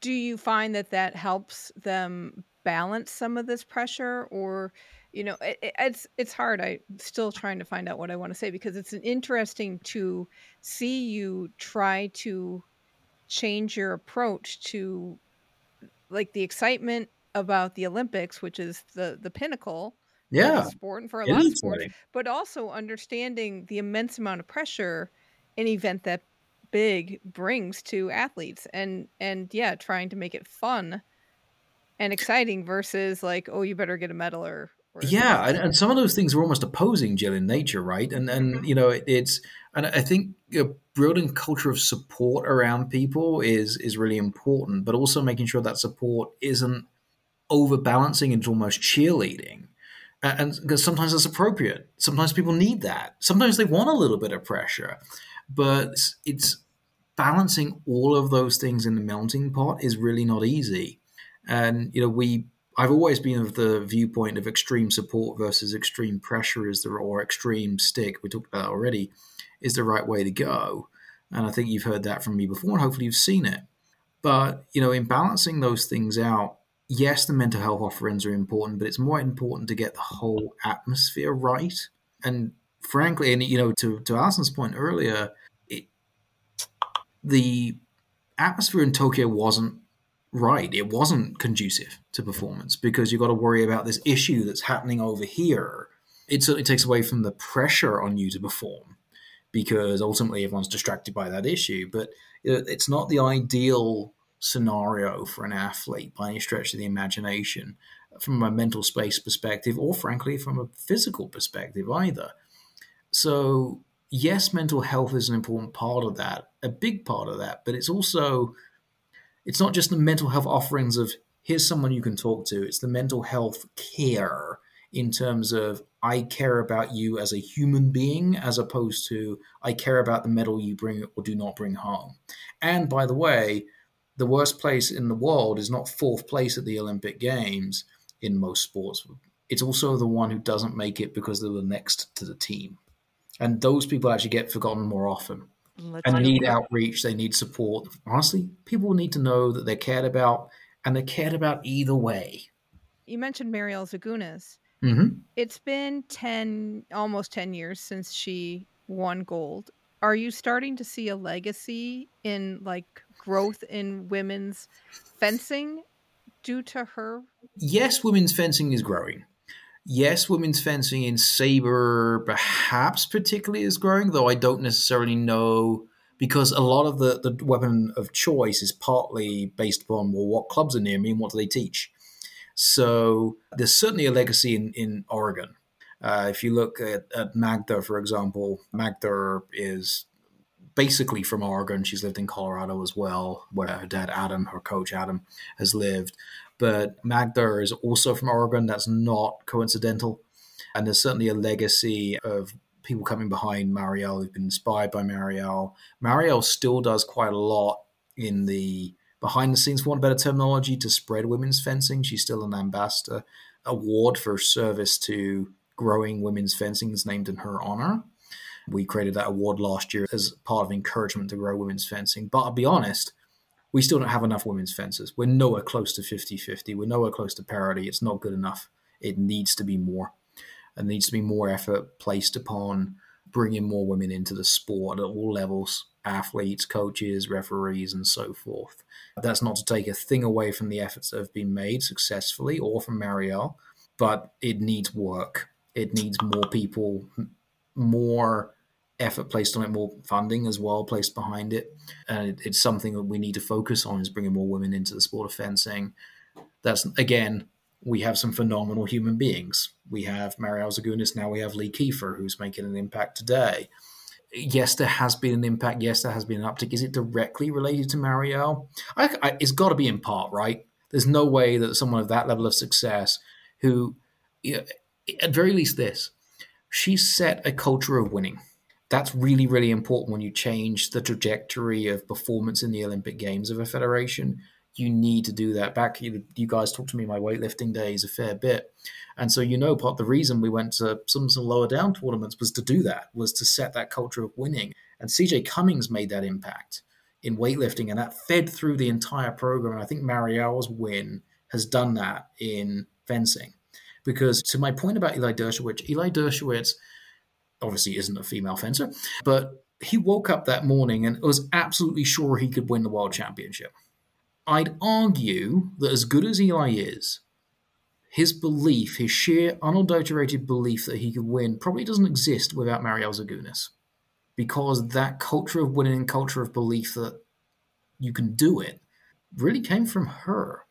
Do you find that that helps them balance some of this pressure or you know it, it's it's hard i'm still trying to find out what i want to say because it's interesting to see you try to change your approach to like the excitement about the olympics which is the the pinnacle yeah sport and for a lot of sports but also understanding the immense amount of pressure an event that big brings to athletes and and yeah trying to make it fun and exciting versus like, oh, you better get a medal or. or yeah, and, and, some of those things are almost opposing, Jill, in nature, right? And and mm-hmm. you know, it, it's and I think you know, building culture of support around people is is really important, but also making sure that support isn't overbalancing into almost cheerleading and because sometimes that's appropriate sometimes people need that sometimes they want a little bit of pressure but it's balancing all of those things in the melting pot is really not easy and you know, we I've always been of the viewpoint of extreme support versus extreme pressure is the or extreme stick. We talked about already is the right way to go. And I think you've heard that from me before, and hopefully you've seen it. But you know, in balancing those things out, yes, the mental health offerings are important, but it's more important to get the whole atmosphere right. And frankly, and you know, to to Alison's point earlier, it, the atmosphere in Tokyo wasn't right. It wasn't conducive to performance because you've got to worry about this issue that's happening over here. It certainly takes away from the pressure on you to perform because ultimately everyone's distracted by that issue. But it's not the ideal scenario for an athlete by any stretch of the imagination from a mental space perspective or frankly from a physical perspective either. So, yes, mental health is an important part of that, a big part of that, but it's also it's not just the mental health offerings of here's someone you can talk to, it's the mental health care in terms of I care about you as a human being as opposed to I care about the medal you bring or do not bring home. And by the way, the worst place in the world is not fourth place at the Olympic Games in most sports. It's also the one who doesn't make it because they were next to the team. And those people actually get forgotten more often. Let's and need outreach. They need support. Honestly, people need to know that they're cared about, and they're cared about either way. You mentioned Mariel Zagunis. Mm-hmm. It's been ten, almost ten years since she won gold. Are you starting to see a legacy in like growth in women's fencing due to her? Yes, women's fencing is growing. Yes, women's fencing in Sabre perhaps particularly is growing, though I don't necessarily know because a lot of the, the weapon of choice is partly based upon well, what clubs are near me and what do they teach. So there's certainly a legacy in, in Oregon. Uh, if you look at, at Magda, for example, Magda is basically from Oregon. She's lived in Colorado as well, where her dad Adam, her coach Adam, has lived. But Magda is also from Oregon. That's not coincidental. And there's certainly a legacy of people coming behind Mariel who've been inspired by Mariel. Mariel still does quite a lot in the behind the scenes, for want of better terminology, to spread women's fencing. She's still an ambassador. Award for service to growing women's fencing is named in her honor. We created that award last year as part of encouragement to grow women's fencing. But I'll be honest, we still don't have enough women's fencers. We're nowhere close to 50 50. We're nowhere close to parity. It's not good enough. It needs to be more. There needs to be more effort placed upon bringing more women into the sport at all levels athletes, coaches, referees, and so forth. That's not to take a thing away from the efforts that have been made successfully or from Mariel, but it needs work. It needs more people, more effort placed on it, more funding as well placed behind it. And it, it's something that we need to focus on is bringing more women into the sport of fencing. That's, again, we have some phenomenal human beings. We have Mariel Zagunis, now we have Lee Kiefer, who's making an impact today. Yes, there has been an impact. Yes, there has been an uptick. Is it directly related to Mariel? I, I, it's got to be in part, right? There's no way that someone of that level of success, who, you know, at very least, this, she set a culture of winning. That's really, really important when you change the trajectory of performance in the Olympic Games of a federation you need to do that. Back, you, you guys talked to me my weightlifting days a fair bit, and so you know part of the reason we went to some some lower down tournaments was to do that, was to set that culture of winning. And CJ Cummings made that impact in weightlifting, and that fed through the entire program. And I think Mariel's win has done that in fencing, because to my point about Eli Dershowitz, Eli Dershowitz obviously isn't a female fencer, but he woke up that morning and was absolutely sure he could win the world championship I'd argue that as good as Eli is, his belief, his sheer unadulterated belief that he could win, probably doesn't exist without Mariel Zagunis. Because that culture of winning, culture of belief that you can do it, really came from her.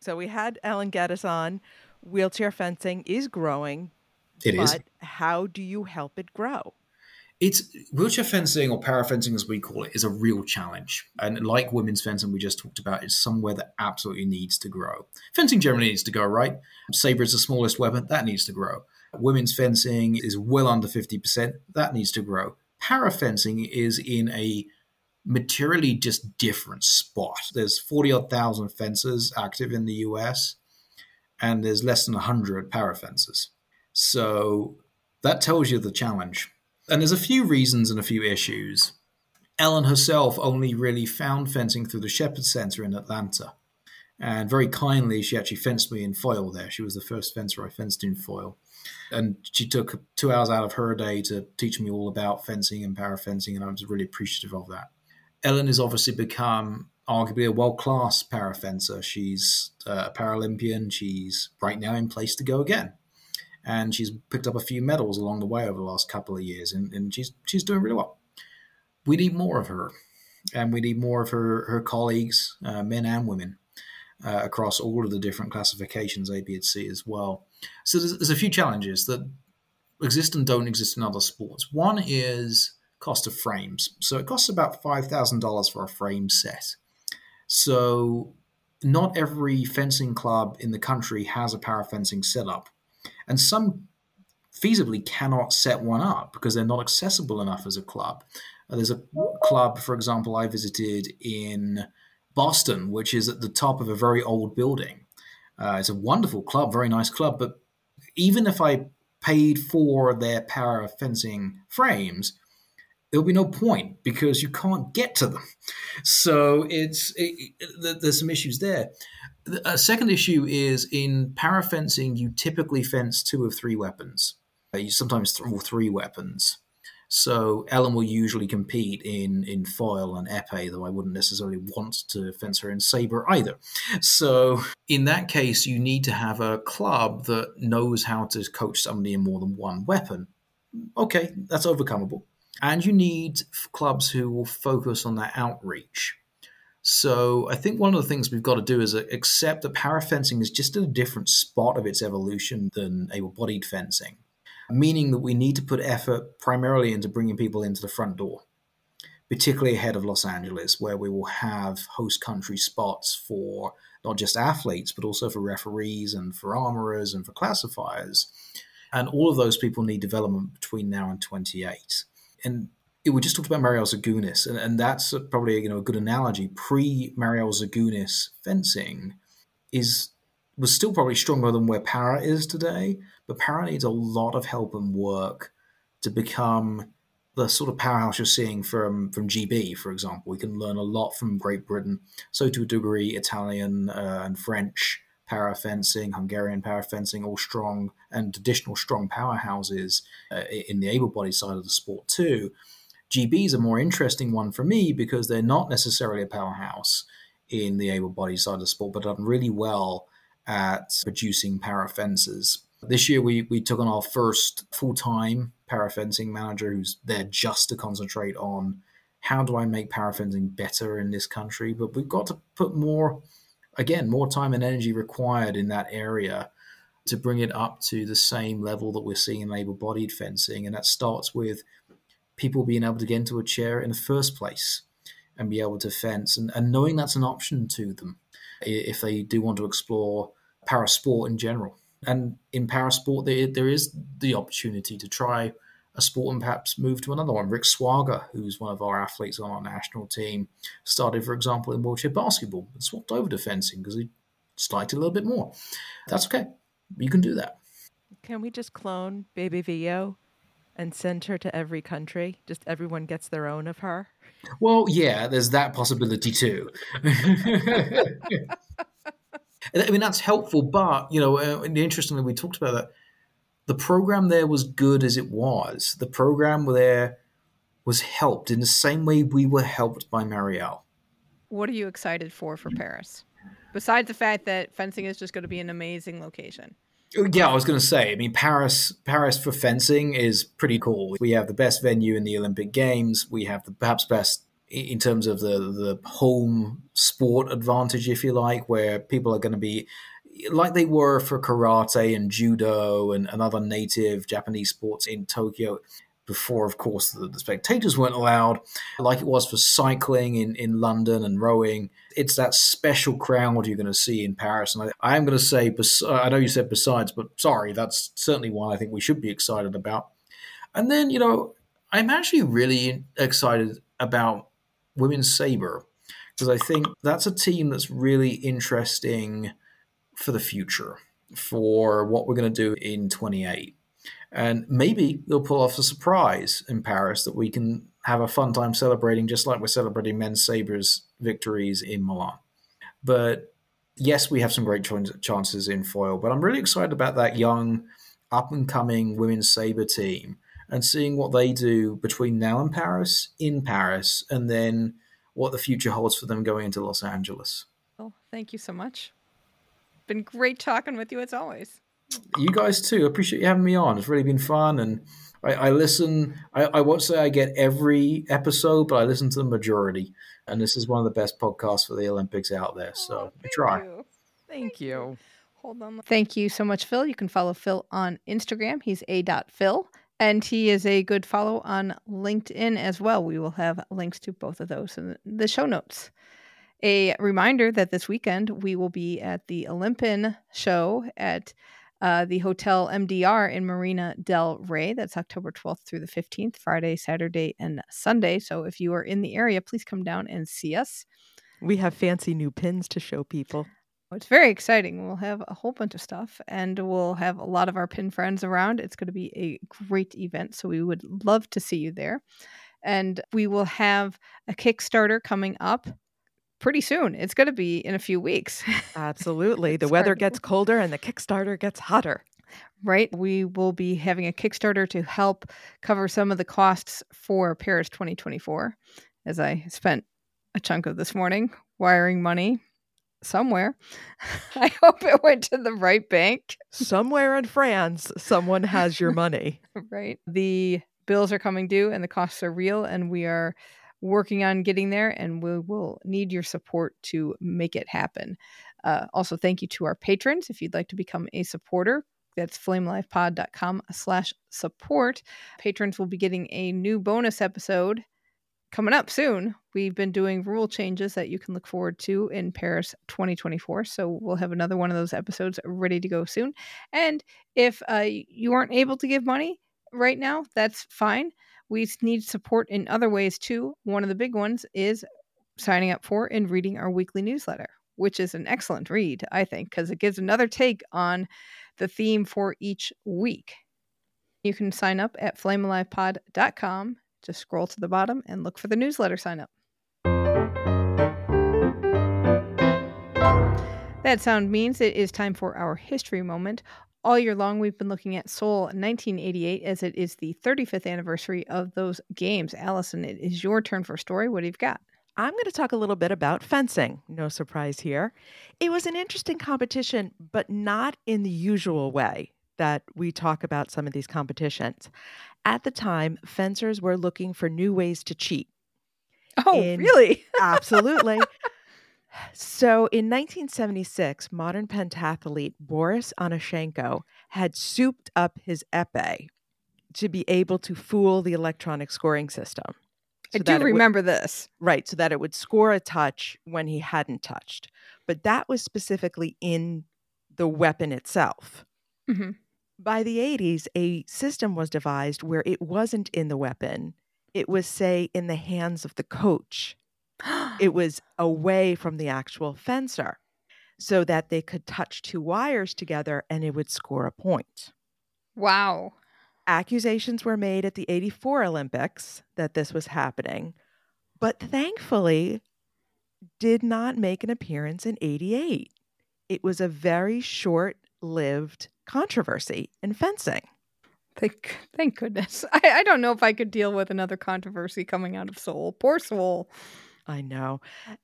So we had Ellen Geddes on. Wheelchair fencing is growing. It but is. how do you help it grow? it's wheelchair fencing or para fencing as we call it is a real challenge. And like women's fencing we just talked about it's somewhere that absolutely needs to grow. Fencing generally needs to go right? Saber is the smallest weapon that needs to grow. Women's fencing is well under 50% that needs to grow. Para fencing is in a materially just different spot. There's 40 odd thousand fencers active in the us and there's less than 100 para fencers so that tells you the challenge and there's a few reasons and a few issues. Ellen herself only really found fencing through the Shepherd Center in Atlanta. And very kindly, she actually fenced me in foil there. She was the first fencer I fenced in foil. And she took two hours out of her day to teach me all about fencing and para fencing, and I was really appreciative of that. Ellen has obviously become arguably a world class para fencer. She's uh, a Paralympian. She's right now in place to go again and she's picked up a few medals along the way over the last couple of years, and, and she's she's doing really well. We need more of her, and we need more of her her colleagues, uh, men and women, uh, across all of the different classifications, A, B, and C as well. So there's, there's a few challenges that exist and don't exist in other sports. One is cost of frames. So it costs about five thousand dollars for a frame set. So not every fencing club in the country has a para fencing setup and some feasibly cannot set one up because they're not accessible enough as a club. Uh, there's a club, for example, I visited in Boston, which is at the top of a very old building. Uh, it's a wonderful club, very nice club, but even if I paid for their para fencing frames, there'll be no point because you can't get to them. (laughs) So it's it, it, there's some issues there. A second issue is in para fencing, you typically fence two of three weapons. Uh, sometimes th- all three weapons. So Ellen will usually compete in in foil and epee, though I wouldn't necessarily want to fence her in saber either. So in that case, you need to have a club that knows how to coach somebody in more than one weapon. Okay, that's overcomable. And you need clubs who will focus on that outreach. So I think one of the things we've got to do is uh, accept that para fencing is just a different spot of its evolution than able-bodied fencing, meaning that we need to put effort primarily into bringing people into the front door. particularly ahead of Los Angeles, where we will have host country spots for not just athletes, but also for referees and for armorers and for classifiers. And all of those people need development between now and 28. And we just talked about Mariel Zagunis, and, and that's probably you know a good analogy. Pre Mariel Zagunis fencing is was still probably stronger than where para is today, but para needs a lot of help and work to become the sort of powerhouse you're seeing from from GB, for example. We can learn a lot from Great Britain, so to a degree, Italian uh, and French para fencing, Hungarian para fencing, all strong and additional strong powerhouses uh, in the able-bodied side of the sport too. GB is a more interesting one for me because they're not necessarily a powerhouse in the able-bodied side of the sport, but done really well at producing para fencers. This year, we, we took on our first full time para fencing manager who's there just to concentrate on how do I make para fencing better in this country. But we've got to put more, again, more time and energy required in that area to bring it up to the same level that we're seeing in able bodied fencing. And that starts with people being able to get into a chair in the first place and be able to fence and, and knowing that's an option to them if they do want to explore para sport in general. And in para sport, there, there is the opportunity to try a sport and perhaps move to another one. Rick Swaga, who's one of our athletes on our national team, started, for example, in wheelchair basketball and swapped over to fencing because he liked it a little bit more. That's okay. You can do that. Can we just clone Bebe Vio and send her to every country? Just everyone gets their own of her? Well, yeah, there's that possibility too. (laughs) I mean, that's helpful, but you know, uh, interestingly, we talked about that. The program there was good as it was. The program there was helped in the same way we were helped by Mariel. What are you excited for for Paris? Besides the fact that fencing is just going to be an amazing location. Oh, yeah, I was going to say. I mean, Paris, Paris for fencing is pretty cool. We have the best venue in the Olympic Games. We have the perhaps best in terms of the the home sport advantage, if you like, where people are going to be like they were for karate and judo and, and other native Japanese sports in Tokyo. Before, of course, the, the, spectators weren't allowed, like it was for cycling in, in London and rowing. It's that special crowd you're going to see in Paris. And I, I am going to say, I know you said besides, but sorry, that's certainly one I think we should be excited about. And then, you know, I'm actually really excited about women's saber because I think that's a team that's really interesting for the future for what we're going to do in 28. And maybe they'll pull off a surprise in Paris that we can have a fun time celebrating, just like we're celebrating men's sabers victories in Milan. But yes, we have some great chances in foil, but I'm really excited about that young, up and coming women's saber team and seeing what they do between now and Paris, in Paris, and then what the future holds for them going into Los Angeles. Well, thank you so much. Been great talking with you as always. You guys too. Appreciate you having me on. It's really been fun, and I, I listen. I, I, won't say I get every episode, but I listen to the majority. And this is one of the best podcasts for the Olympics out there. So oh, I try. You. Thank, thank you. you. Hold on. Thank you so much, Phil. You can follow Phil on Instagram. He's a dot Phil. And he is a good follow on LinkedIn as well. We will have links to both of those in the show notes. A reminder that this weekend we will be at the Olympian show at uh, the Hotel MDR in Marina del Rey. That's October 12th through the 15th, Friday, Saturday, and Sunday. So if you are in the area, please come down and see us. We have fancy new pins to show people. It's very exciting. We'll have a whole bunch of stuff and we'll have a lot of our pin friends around. It's going to be a great event. So we would love to see you there. And we will have a Kickstarter coming up pretty soon. It's going to be in a few weeks. (laughs) Absolutely. the weather gets colder and the Kickstarter gets hotter. Right. We will be having a Kickstarter to help cover some of the costs for Paris 2024, as I spent a chunk of this morning wiring money somewhere. (laughs) I hope it went to the right bank. Somewhere in France, someone has your (laughs) money. right. The bills are coming due and the costs are real, and we are working on getting there, and we will need your support to make it happen. Uh, also, thank you to our patrons. If you'd like to become a supporter, that's flamealivepod.com slash support. Patrons will be getting a new bonus episode coming up soon, we've been doing rule changes that you can look forward to in Paris 2024. So we'll have another one of those episodes ready to go soon. And if uh, you aren't able to give money right now, that's fine. We need support in other ways too. One of the big ones is signing up for and reading our weekly newsletter, which is an excellent read, I think, because it gives another take on the theme for each week. You can sign up at flamealivepod.com. Just scroll to the bottom and look for the newsletter sign up. That sound means it is time for our history moment. All year long, we've been looking at Seoul 1988 as it is the 35th anniversary of those games. Alison, it is your turn for a story. What have you got? I'm going to talk a little bit about fencing. No surprise here. It was an interesting competition, but not in the usual way that we talk about some of these competitions. At the time, fencers were looking for new ways to cheat. Oh, In- really? (laughs) Absolutely. So in 1976, modern pentathlete Boris Onishchenko had souped up his epee to be able to fool the electronic scoring system. I do it would- remember this. right, so that it would score a touch when he hadn't touched. But that was specifically in the weapon itself. Mhm. By the 80s, a system was devised where it wasn't in the weapon. It was, say, in the hands of the coach. (gasps) It was away from the actual fencer so that they could touch two wires together and it would score a point. wow. Accusations were made at the 84 Olympics that this was happening, but thankfully did not make an appearance in 88. It was a very short lived controversy in fencing. Thank, thank goodness. (laughs) I, I don't know if I could deal with another controversy coming out of Seoul. Poor Seoul. I know.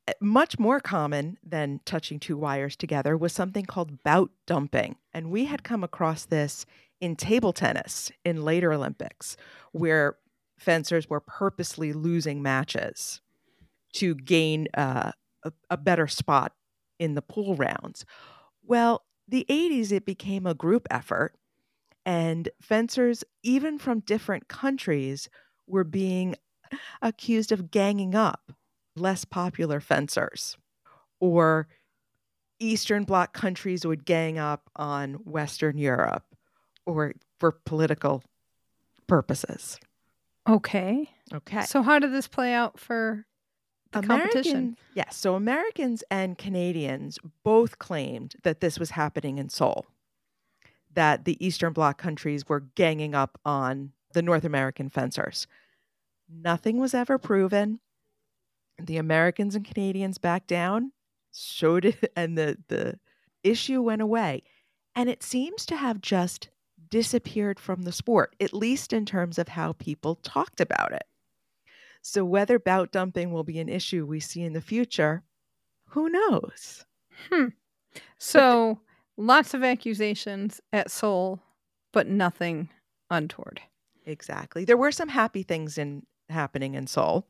Uh, Much more common than touching two wires together was something called bout dumping. And we had come across this in table tennis in later Olympics, where fencers were purposely losing matches to gain uh, a, a better spot in the pool rounds. Well, the 80s, it became a group effort, and fencers, even from different countries, were being accused of ganging up less popular fencers. Or Eastern Bloc countries would gang up on Western Europe or for political purposes. Okay. Okay. So how did this play out for the competition? American- Yes. So Americans and Canadians both claimed that this was happening in Seoul, that the Eastern Bloc countries were ganging up on the North American fencers. Nothing was ever proven. The Americans and Canadians backed down, showed it, (laughs) and the, the issue went away. And it seems to have just disappeared from the sport, at least in terms of how people talked about it. So, whether bout dumping will be an issue we see in the future, who knows? Hmm. So lots of accusations at Seoul, but nothing untoward. Exactly. There were some happy things in happening in Seoul.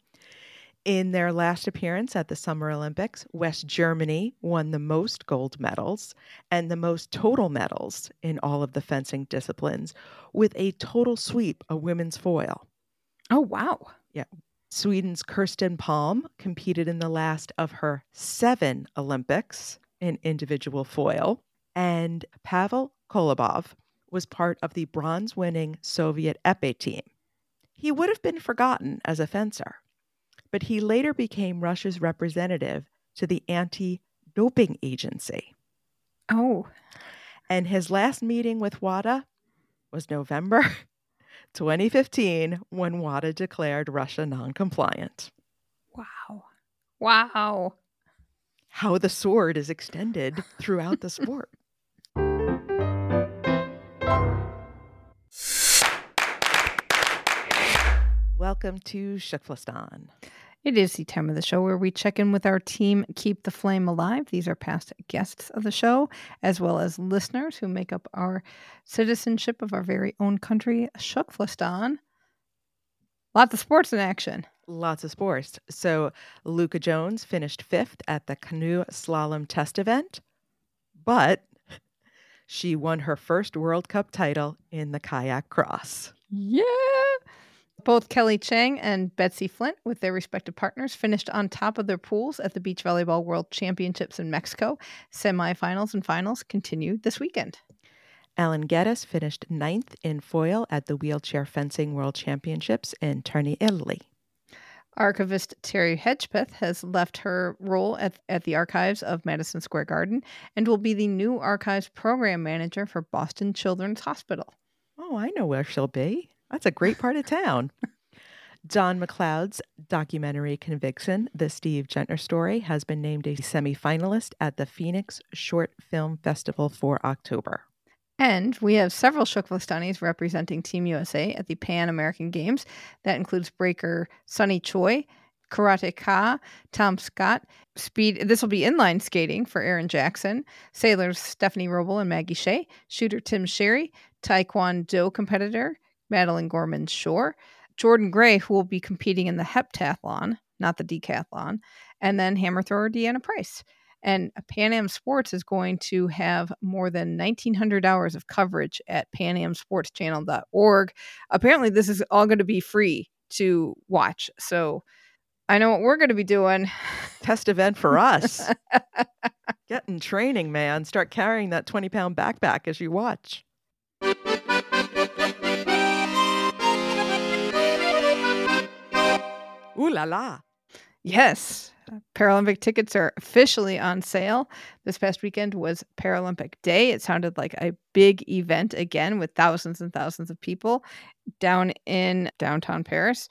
In their last appearance at the Summer Olympics, West Germany won the most gold medals and the most total medals in all of the fencing disciplines with a total sweep of women's foil. Oh wow. Yeah. Sweden's Kerstin Palm competed in the last of her seven Olympics in individual foil, and Pavel Kolobov was part of the bronze winning Soviet epee team. He would have been forgotten as a fencer, but he later became Russia's representative to the anti doping agency. Oh. And his last meeting with WADA was November (laughs) 2015 when WADA declared Russia non compliant. Wow. Wow. How the sword is extended throughout the sport. (laughs) Welcome to TKFLASTAN. It is the time of the show where we check in with our team, Keep the Flame Alive. These are past guests of the show, as well as listeners who make up our citizenship of our very own country, TKFLASTAN. Lots of sports in action. Lots of sports. So, Luuka Jones finished fifth at the canoe slalom test event, but (laughs) she won her first World Cup title in the kayak cross. Yeah. Both Kelly Cheng and Betsi Flint, with their respective partners, finished on top of their pools at the Beach Volleyball World Championships in Mexico. Semifinals and finals continue this weekend. Ellen Geddes finished ninth in foil at the Wheelchair Fencing World Championships in Terni, Italy. Archivist Teri Hedgpeth has left her role at, at the archives of Madison Square Garden and will be the new archives program manager for Boston Children's Hospital. Oh, I know where she'll be. That's a great part of town. John MacLeod's documentary Conviction, the Steve Gentner story, has been named a semifinalist at the Phoenix Short Film Festival for October. And we have several TKFLASTANIs representing Team USA at the Pan American Games. That includes breaker Sunny Choi, karateka, Tom Scott, speed. This will be inline skating for Erin Jackson, sailors Stephanie Roble and Maggie Shea, shooter Tim Sherry, Taekwondo competitor Madeline Gorman Shore, Jordan Gray, who will be competing in the heptathlon, not the decathlon, and then hammer thrower Deanna Price. And Pan Am Sports is going to have more than 1,900 hours of coverage at panamsportschannel.org. Apparently, this is all going to be free to watch. So I know what we're going to be doing. (laughs) Test event for us. (laughs) Getting training, man. Start carrying that 20 pound backpack as you watch. Ooh la la. Yes. Paralympic tickets are officially on sale. This past weekend was Paralympic Day. It sounded like a big event again with thousands and thousands of people down in downtown Paris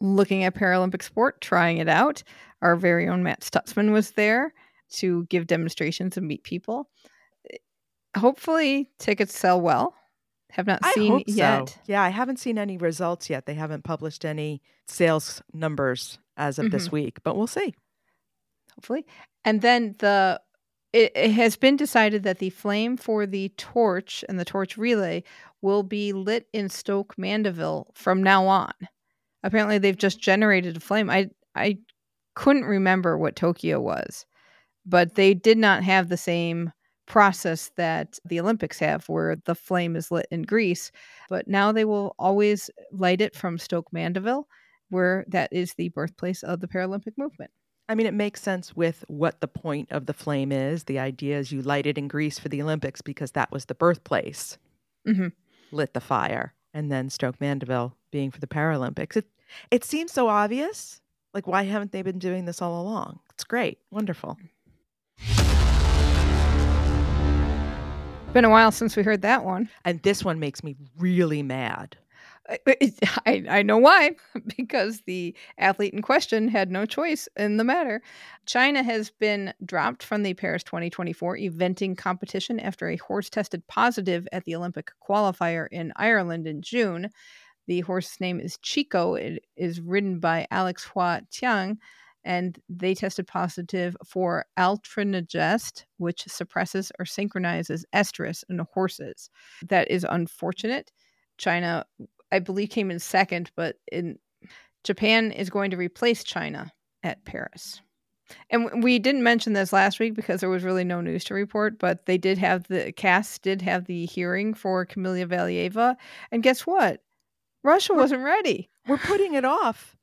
looking at Paralympic sport, trying it out. Our very own Matt Stutzman was there to give demonstrations and meet people. Hopefully, tickets sell well. Have not I seen yet. so. Yeah, I haven't seen any results yet. They haven't published any sales numbers as of this Mm-hmm. week, but we'll see. hopefully. And then the it, it has been decided that the flame for the torch and the torch relay will be lit in Stoke Mandeville from now on. Apparently, they've just generated a flame. I I couldn't remember what Tokyo was, but they did not have the same process that the Olympics have, where the flame is lit in Greece. But now they will always light it from Stoke Mandeville, where that is the birthplace of the Paralympic movement. I mean, it makes sense with what the point of the flame is. The idea is you light it in Greece for the Olympics because that was the birthplace, Mhm. lit the fire, and then Stoke Mandeville being for the Paralympics. It it seems so obvious. Like, why haven't they been doing this all along? It's great, wonderful. Been a while since we heard that one. And this one makes me really mad. I, I, I know why, (laughs) because the athlete in question had no choice in the matter. China has been dropped from the Paris 2024 eventing competition after a horse tested positive at the Olympic qualifier in Ireland in June. The horse's name is Chico. It is ridden by Alex Hua Tian, and they tested positive for altrenogest, which suppresses or synchronizes estrus in horses. That is unfortunate. China, I believe, came in second, but in Japan is going to replace China at Paris. And we didn't mention this last week because there was really no news to report, but they did have the cast did have the hearing for Kamila Valieva, and guess what? Russia wasn't ready. We're putting it off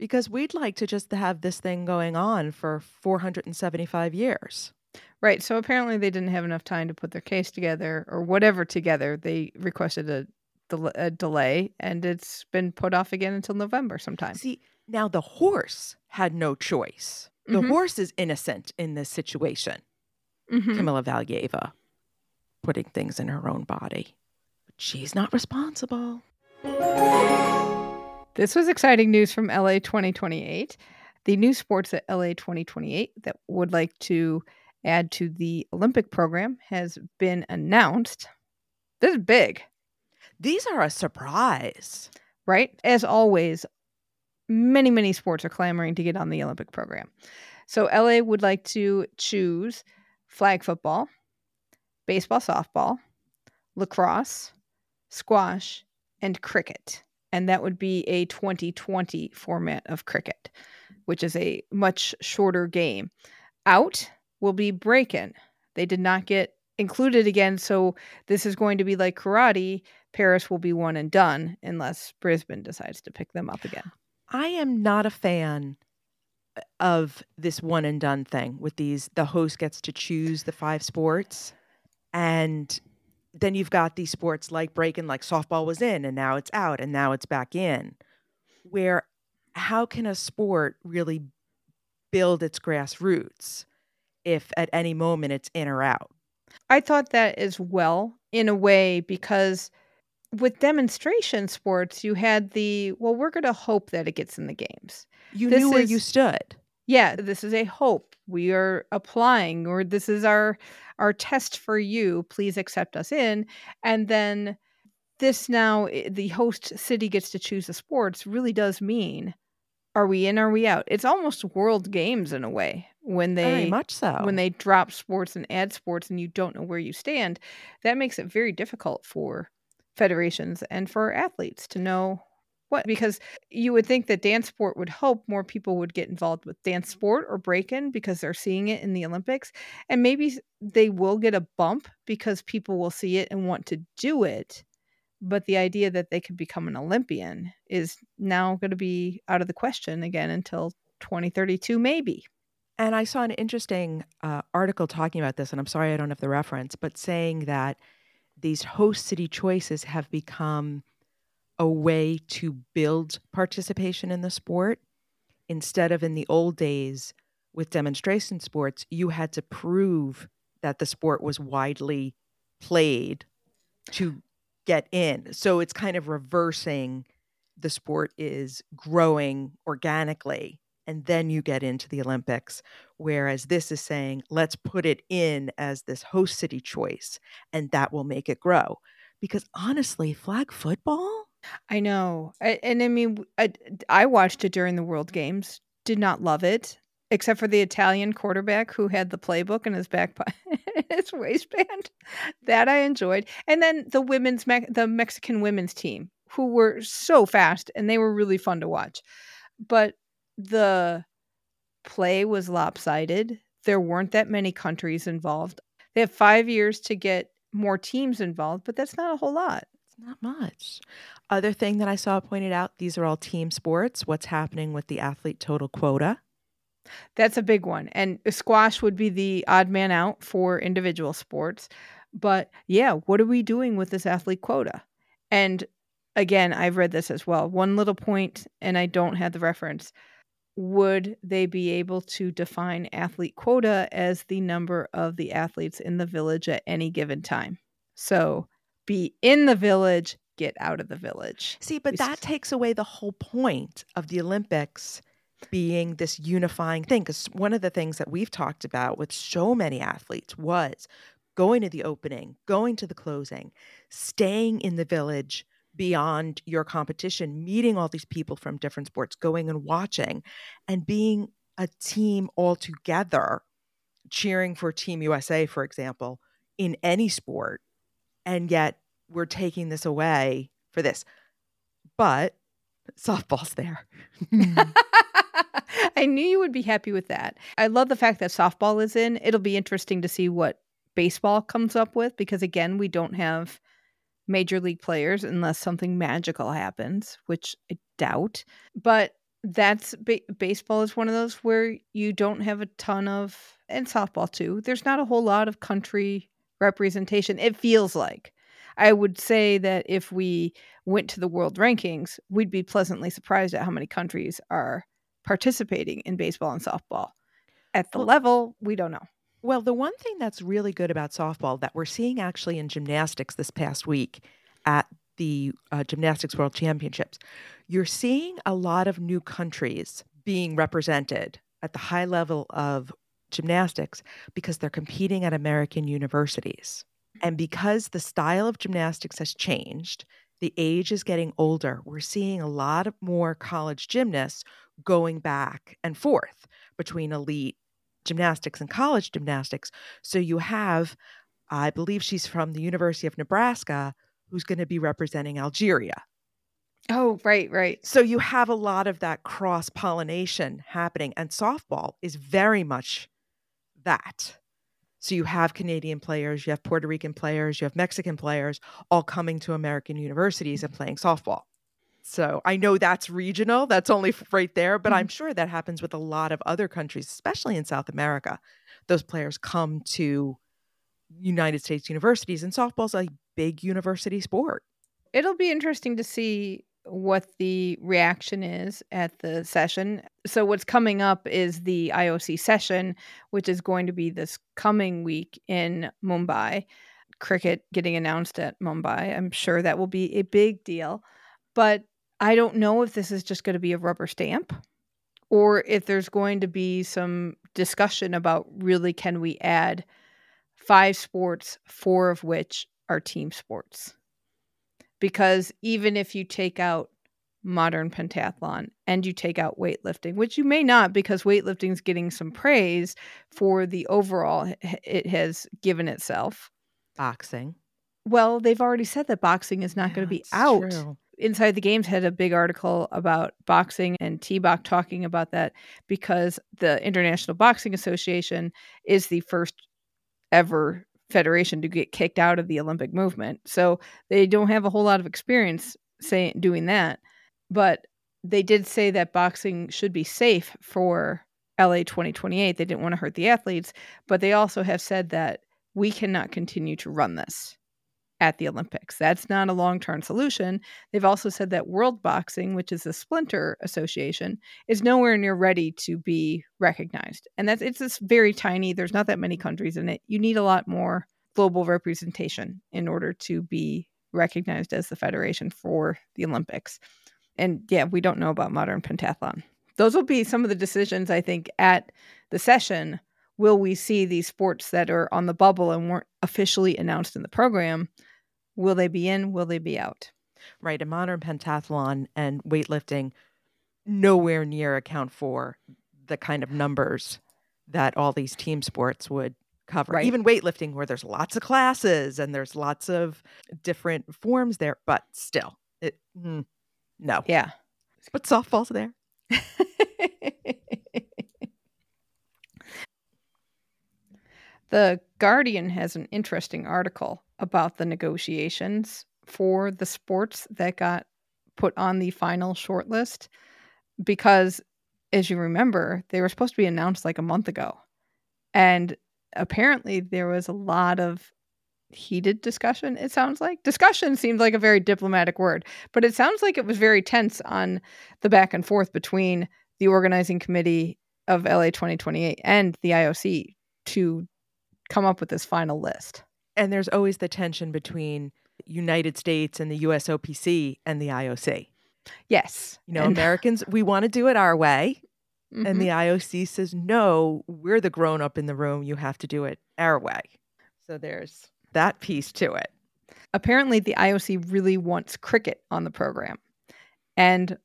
because we'd like to just have this thing going on for 475 years. Right. So apparently they didn't have enough time to put their case together or whatever together. They requested a, del- a delay, and it's been put off again until November sometime. See, now the horse had no choice. The Mhm. horse is innocent in this situation. Mhm. Kamila Valieva putting things in her own body. But she's not responsible. This was exciting news from LA 2028. The new sports at LA 2028 that would like to add to the Olympic program has been announced. This is big, These are a surprise. right? As always, many, many sports are clamoring to get on the Olympic program. So LA would like to choose flag football, baseball, softball, lacrosse, squash, and cricket. And that would be a 2020 format of cricket, which is a much shorter game. Out will be breaking. They did not get included again. So this is going to be like karate. Paris will be one and done unless Brisbane decides to pick them up again. I am not a fan uh, of this one and done thing with these the host gets to choose the five sports and then you've got these sports like breaking like softball was in and now it's out and now it's back in where how can a sport really build its grassroots if at any moment it's in or out I thought that as well in a way because with demonstration sports you had the well we're going to hope that it gets in the games. you This knew where you stood Yeah, this is a hope. We are applying or this is our our test for you. Please accept us in. And then this now the host city gets to choose the sports really does mean are we in are we out? It's almost world games in a way when they very much so when they drop sports and add sports and you don't know where you stand, that makes it very difficult for federations and for athletes to know what because you would think that dance sport would hope more people would get involved with dance sport or breaking because they're seeing it in the Olympics and maybe they will get a bump because people will see it and want to do it but the idea that they could become an Olympian is now going to be out of the question again until 2032 maybe. And I saw an interesting uh, article talking about this, and I'm sorry I don't have the reference, but saying that these host city choices have become a way to build participation in the sport. Instead of in the old days with demonstration sports, you had to prove that the sport was widely played to get in. So it's kind of reversing the sport is growing organically and then you get into the Olympics. Whereas this is saying, let's put it in as this host city choice, and that will make it grow. Because honestly, flag football, I know. I, and I mean, I watched it during the World Games, did not love it, except for the Italian quarterback who had the playbook in his back po- (laughs) his waistband. (laughs) That I enjoyed. And then the women's, Me- the Mexican women's team, who were so fast and they were really fun to watch. But the play was lopsided. There weren't that many countries involved. They have five years to get more teams involved, but that's not a whole lot. Not much. Other thing that I saw pointed out these are all team sports. What's happening with the athlete total quota? That's a big one. And squash would be the odd man out for individual sports. But yeah, what are we doing with this athlete quota? And again, I've read this as well. One little point, and I don't have the reference. Would they be able to define athlete quota as the number of the athletes in the village at any given time? So be in the village, get out of the village. See, but We that s- takes away the whole point of the Olympics being this unifying thing. Because one of the things that we've talked about with so many athletes was going to the opening, going to the closing, staying in the village beyond your competition, meeting all these people from different sports, going and watching, and being a team all together, cheering for Team USA, for example, in any sport. And yet we're taking this away for this. But softball's there. Hmm. (laughs) I knew you would be happy with that. I love the fact that softball is in. It'll be interesting to see what baseball comes up with because, again, we don't have major league players unless something magical happens, which I doubt. But that's ba- baseball is one of those where you don't have a ton of, and softball too. There's not a whole lot of country representation. It feels like. I would say that if we went to the world rankings, we'd be pleasantly surprised at how many countries are participating in baseball and softball. At the Well- level, we don't know. Well, the one thing that's really good about softball that we're seeing actually in gymnastics this past week at the uh, Gymnastics World Championships, you're seeing a lot of new countries being represented at the high level of gymnastics because they're competing at American universities. And because the style of gymnastics has changed, the age is getting older. We're seeing a lot more college gymnasts going back and forth between elite gymnastics and college gymnastics. So you have, I believe she's from the University of Nebraska, who's going to be representing Algeria. Oh, right, right. So you have a lot of that cross pollination happening. And softball is very much that. So you have Canadian players, you have Puerto Rican players, you have Mexican players all coming to American universities and mm-hmm. playing softball. So I know that's regional, that's only right there, but I'm mm-hmm. sure that happens with a lot of other countries, especially in South America. Those players come to United States universities, and softball's a big university sport. It'll be interesting to see what the reaction is at the session. So, what's coming up is the IOC session, which is going to be this coming week in Mumbai. Cricket getting announced at Mumbai. I'm sure that will be a big deal. But I don't know if this is just going to be a rubber stamp or if there's going to be some discussion about really can we add five sports, four of which are team sports. Because even if you take out modern pentathlon and you take out weightlifting, which you may not because weightlifting is getting some praise for the overall it has given itself. Boxing. Well, they've already said that boxing is not Yeah, going to be out. true. Inside the Games had a big article about boxing and T-Bach talking about that because the International Boxing Association is the first ever federation to get kicked out of the Olympic movement. So they don't have a whole lot of experience saying doing that. But they did say that boxing should be safe for LA 2028. They didn't want to hurt the athletes, but they also have said that we cannot continue to run this at the Olympics. That's not a long term solution. They've also said that World Boxing, which is a splinter association, is nowhere near ready to be recognized. And that's it's just very tiny. There's not that many countries in it. You need a lot more global representation in order to be recognized as the federation for the Olympics. And yeah, we don't know about modern pentathlon. Those will be some of the decisions I think at the session. Will we see these sports that are on the bubble and weren't officially announced in the program? Will they be in? Will they be out? Right. And modern pentathlon and weightlifting nowhere near account for the kind of numbers that all these team sports would cover. Right. Even weightlifting, where there's lots of classes and there's lots of different forms there, but still, it mm, no. Yeah. But softball's there. (laughs) the Guardian has an interesting article about the negotiations for the sports that got put on the final shortlist because, as you remember, they were supposed to be announced like a month ago. And apparently, there was a lot of heated discussion, it sounds like. Discussion seems like a very diplomatic word, but it sounds like it was very tense on the back and forth between the organizing committee of LA 2028 and the IOC to come up with this final list. And there's always the tension between United States and the USOPC and the IOC. Yes. You know, And- (laughs) Americans, we want to do it our way. Mhm. And the IOC says, no, we're the grown up in the room. You have to do it our way. So there's that piece to it. apparently the IOC really wants cricket on the program. And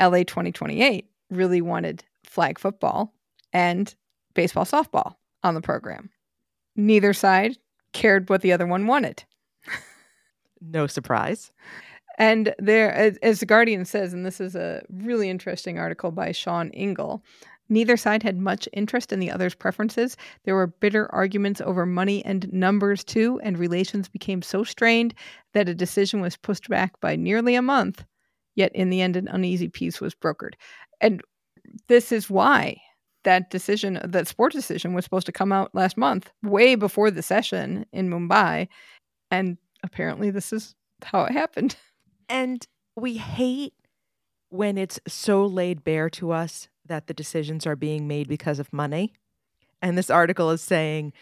LA 2028 really wanted flag football and baseball softball on the program. Neither side cared what the other one wanted. No surprise. And there, as, as the Guardian says, and this is a really interesting article by Sean Ingle, neither side had much interest in the other's preferences. There were bitter arguments over money and numbers too, and relations became so strained that a decision was pushed back by nearly a month. Yet in the end, an uneasy peace was brokered. And this is why that decision, that sport decision, was supposed to come out last month, way before the session in Mumbai. And apparently, this is how it happened. (laughs) And we hate when it's so laid bare to us that the decisions are being made because of money. And this article is saying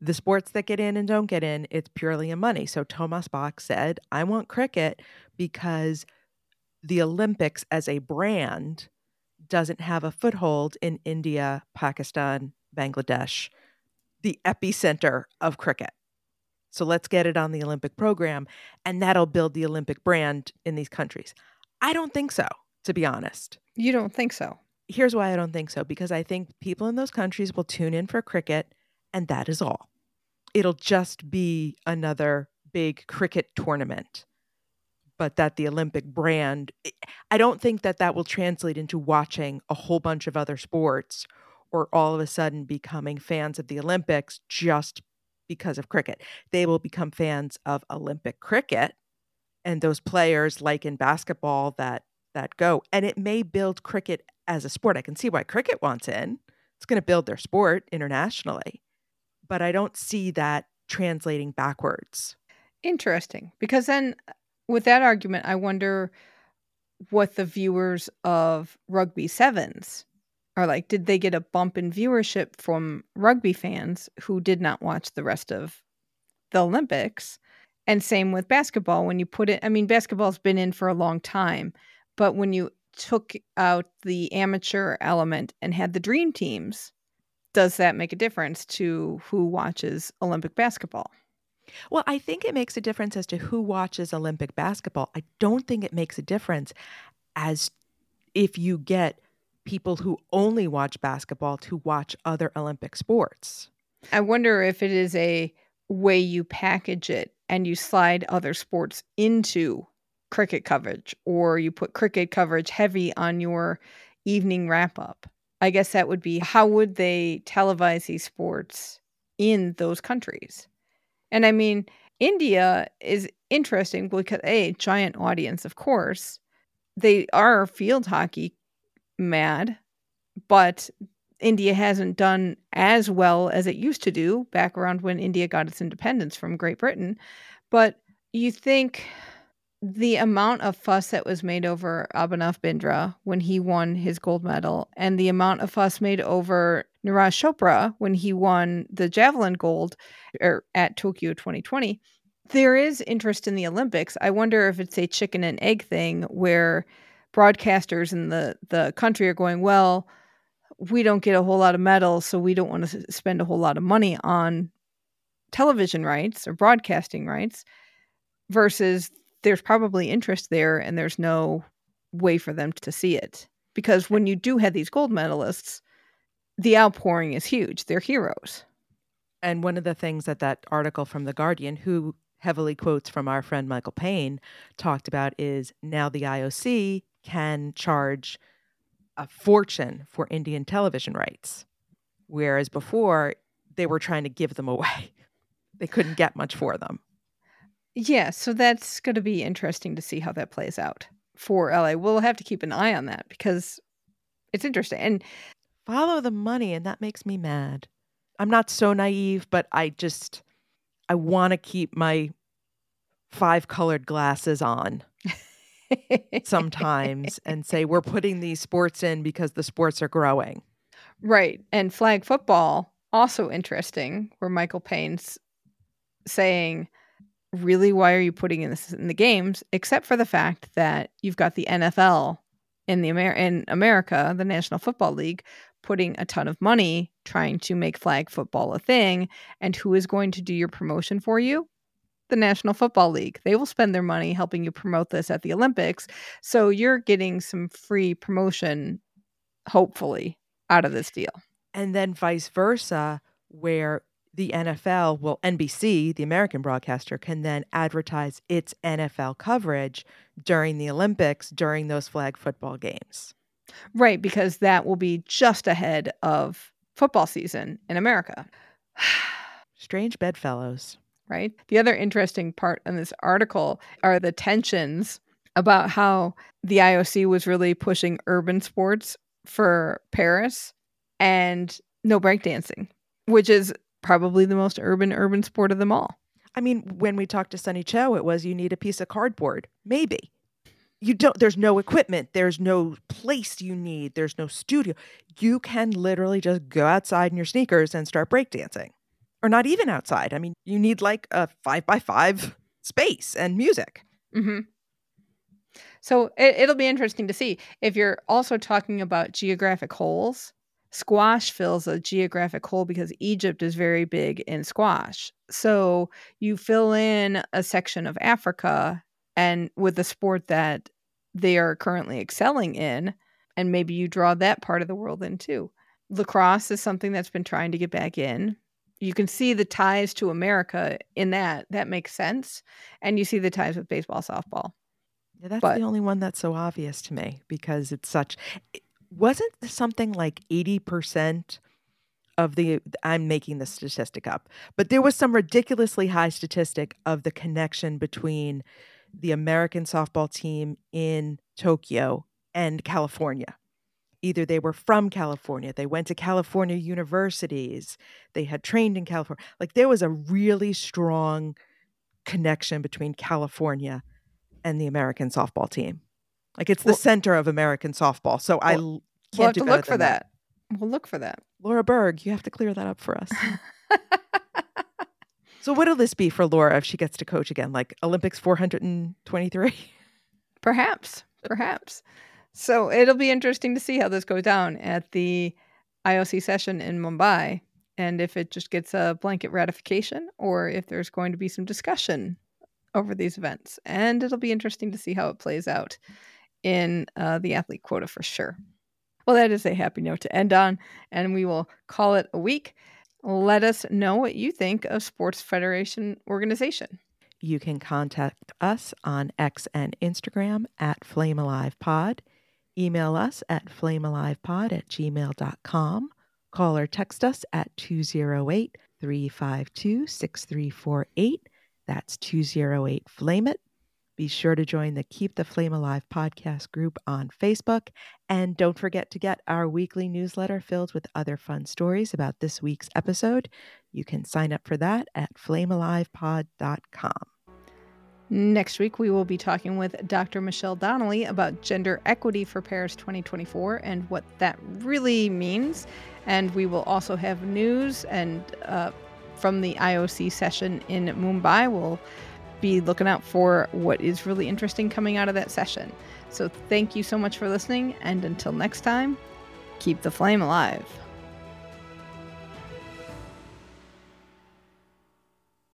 the sports that get in and don't get in, it's purely in money. So Thomas Bach said, I want cricket because the Olympics as a brand doesn't have a foothold in India, Pakistan, Bangladesh, the epicenter of cricket. So let's get it on the Olympic program, and that'll build the Olympic brand in these countries. I don't think so, to be honest. You don't think so? Here's why I don't think so because I think people in those countries will tune in for cricket, and that is all. It'll just be another big cricket tournament. But that the Olympic brand, eh, I don't think that that will translate into watching a whole bunch of other sports or all of a sudden becoming fans of the Olympics just because of cricket. They will become fans of Olympic cricket and those players like in basketball that that go and it may build cricket as a sport. I can see why cricket wants in. It's going to build their sport internationally. But I don't see that translating backwards. Interesting. Because then uh, with that argument, I wonder what the viewers of rugby sevens are like. Did they get a bump in viewership from rugby fans who did not watch the rest of the Olympics? And same with basketball. When you put it, I mean, basketball's been in for a long time, but when you took out the amateur element and had the dream teams, does that make a difference to who watches Olympic basketball? Well, I think it makes a difference as to who watches Olympic basketball. I don't think it makes a difference as if you get people who only watch basketball to watch other Olympic sports. I wonder if it is a way you package it and you slide other sports into cricket coverage or you put cricket coverage heavy on your evening wrap up. I guess that would be how would they televise these sports in those countries? And I mean, India is interesting because a giant audience, of course. They are field hockey mad, but India hasn't done as well as it used to do back around when India got its independence from Great Britain. But you think the amount of fuss that was made over Abhinav Bindra when he won his gold medal and the amount of fuss made over Neeraj Chopra when he won the javelin gold er, at Tokyo 2020 there is interest in the Olympics. I wonder if it's a chicken and egg thing where broadcasters in the the country are going, well, we don't get a whole lot of medals, so we don't want to spend a whole lot of money on television rights or broadcasting rights versus there's probably interest there and there's no way for them to see it. Because when you do have these gold medalists, the outpouring is huge. They're heroes. And one of the things that that article from The Guardian, who heavily quotes from our friend Michael Payne, talked about is now the IOC can charge a fortune for Indian television rights. Whereas before, they were trying to give them away. (laughs) They couldn't get much for them. Yeah, so that's going to be interesting to see how that plays out for LA. We'll have to keep an eye on that because it's interesting. And follow the money, and that makes me mad. I'm not so naive, but I just I want to keep my five colored glasses on (laughs) sometimes and say we're putting these sports in because the sports are growing. Right. And flag football also interesting where Michael Payne's saying really why are you putting in this in the games except for the fact that you've got the NFL in the Amer- in America, the National Football League putting a ton of money trying to make flag football a thing and who is going to do your promotion for you? The National Football League. They will spend their money helping you promote this at the Olympics. So you're getting some free promotion hopefully out of this deal. And then vice versa where the NFL, well, NBC, the American broadcaster, can then advertise its NFL coverage during the Olympics during those flag football games. Right, because that will be just ahead of football season in America. (sighs) Strange bedfellows. Right. The other interesting part in this article are the tensions about how the IOC was really pushing urban sports for Paris and no breakdancing, which is probably the most urban urban sport of them all. I mean, when we talked to Sunny Choi, it was you need a piece of cardboard. Maybe. You don't there's no equipment, there's no place you need, there's no studio. You can literally just go outside in your sneakers and start breakdancing. Or not even outside. I mean, you need like a five by five space and music. Mm-hmm. So it, it'll be interesting to see if you're also talking about geographic holes squash fills a geographic hole because Egypt is very big in squash. So you fill in a section of Africa and with the sport that they are currently excelling in, and maybe you draw that part of the world in too. Lacrosse is something that's been trying to get back in. You can see the ties to America in that. That makes sense. And you see the ties with baseball, softball. Yeah, that's but, the only one that's so obvious to me because it's such wasn't something like 80% of the I'm making the statistic up, but there was some ridiculously high statistic of the connection between the American softball team in Tokyo and California. Either they were from California, they went to California universities, they had trained in California. Like there was a really strong connection between California and the American softball team. Like it's the Well- center of American softball. So I can't We'll have to look for than that. We'll look for that. Laura Berg, you have to clear that up for us. (laughs) so what'll this be for Laura if she gets to coach again? Like Olympics 423? Perhaps, perhaps. So it'll be interesting to see how this goes down at the IOC session in Mumbai and if it just gets a blanket ratification or if there's going to be some discussion over these events. And it'll be interesting to see how it plays out in uh, the athlete quota for sure. Well, that is a happy note to end on, and we will call it a week. Let us know what you think of Sports Federation organization. You can contact us on X and Instagram at Flame Alive Pod. Email us at flamealivepod at gmail.com. Call or text us at 208 352 6348. That's 208 Flame It. Be sure to join the Keep the Flame Alive podcast group on Facebook. And don't forget to get our weekly newsletter filled with other fun stories about this week's episode. You can sign up for that at flamealivepod.com. Next week, we will be talking with Dr. Michelle Donnelly about gender equity for Paris 2024 and what that really means. And we will also have news and uh, from the IOC session in Mumbai. We'll be looking out for what is really interesting coming out of that session. So thank you so much for listening. And until next time, keep the flame alive.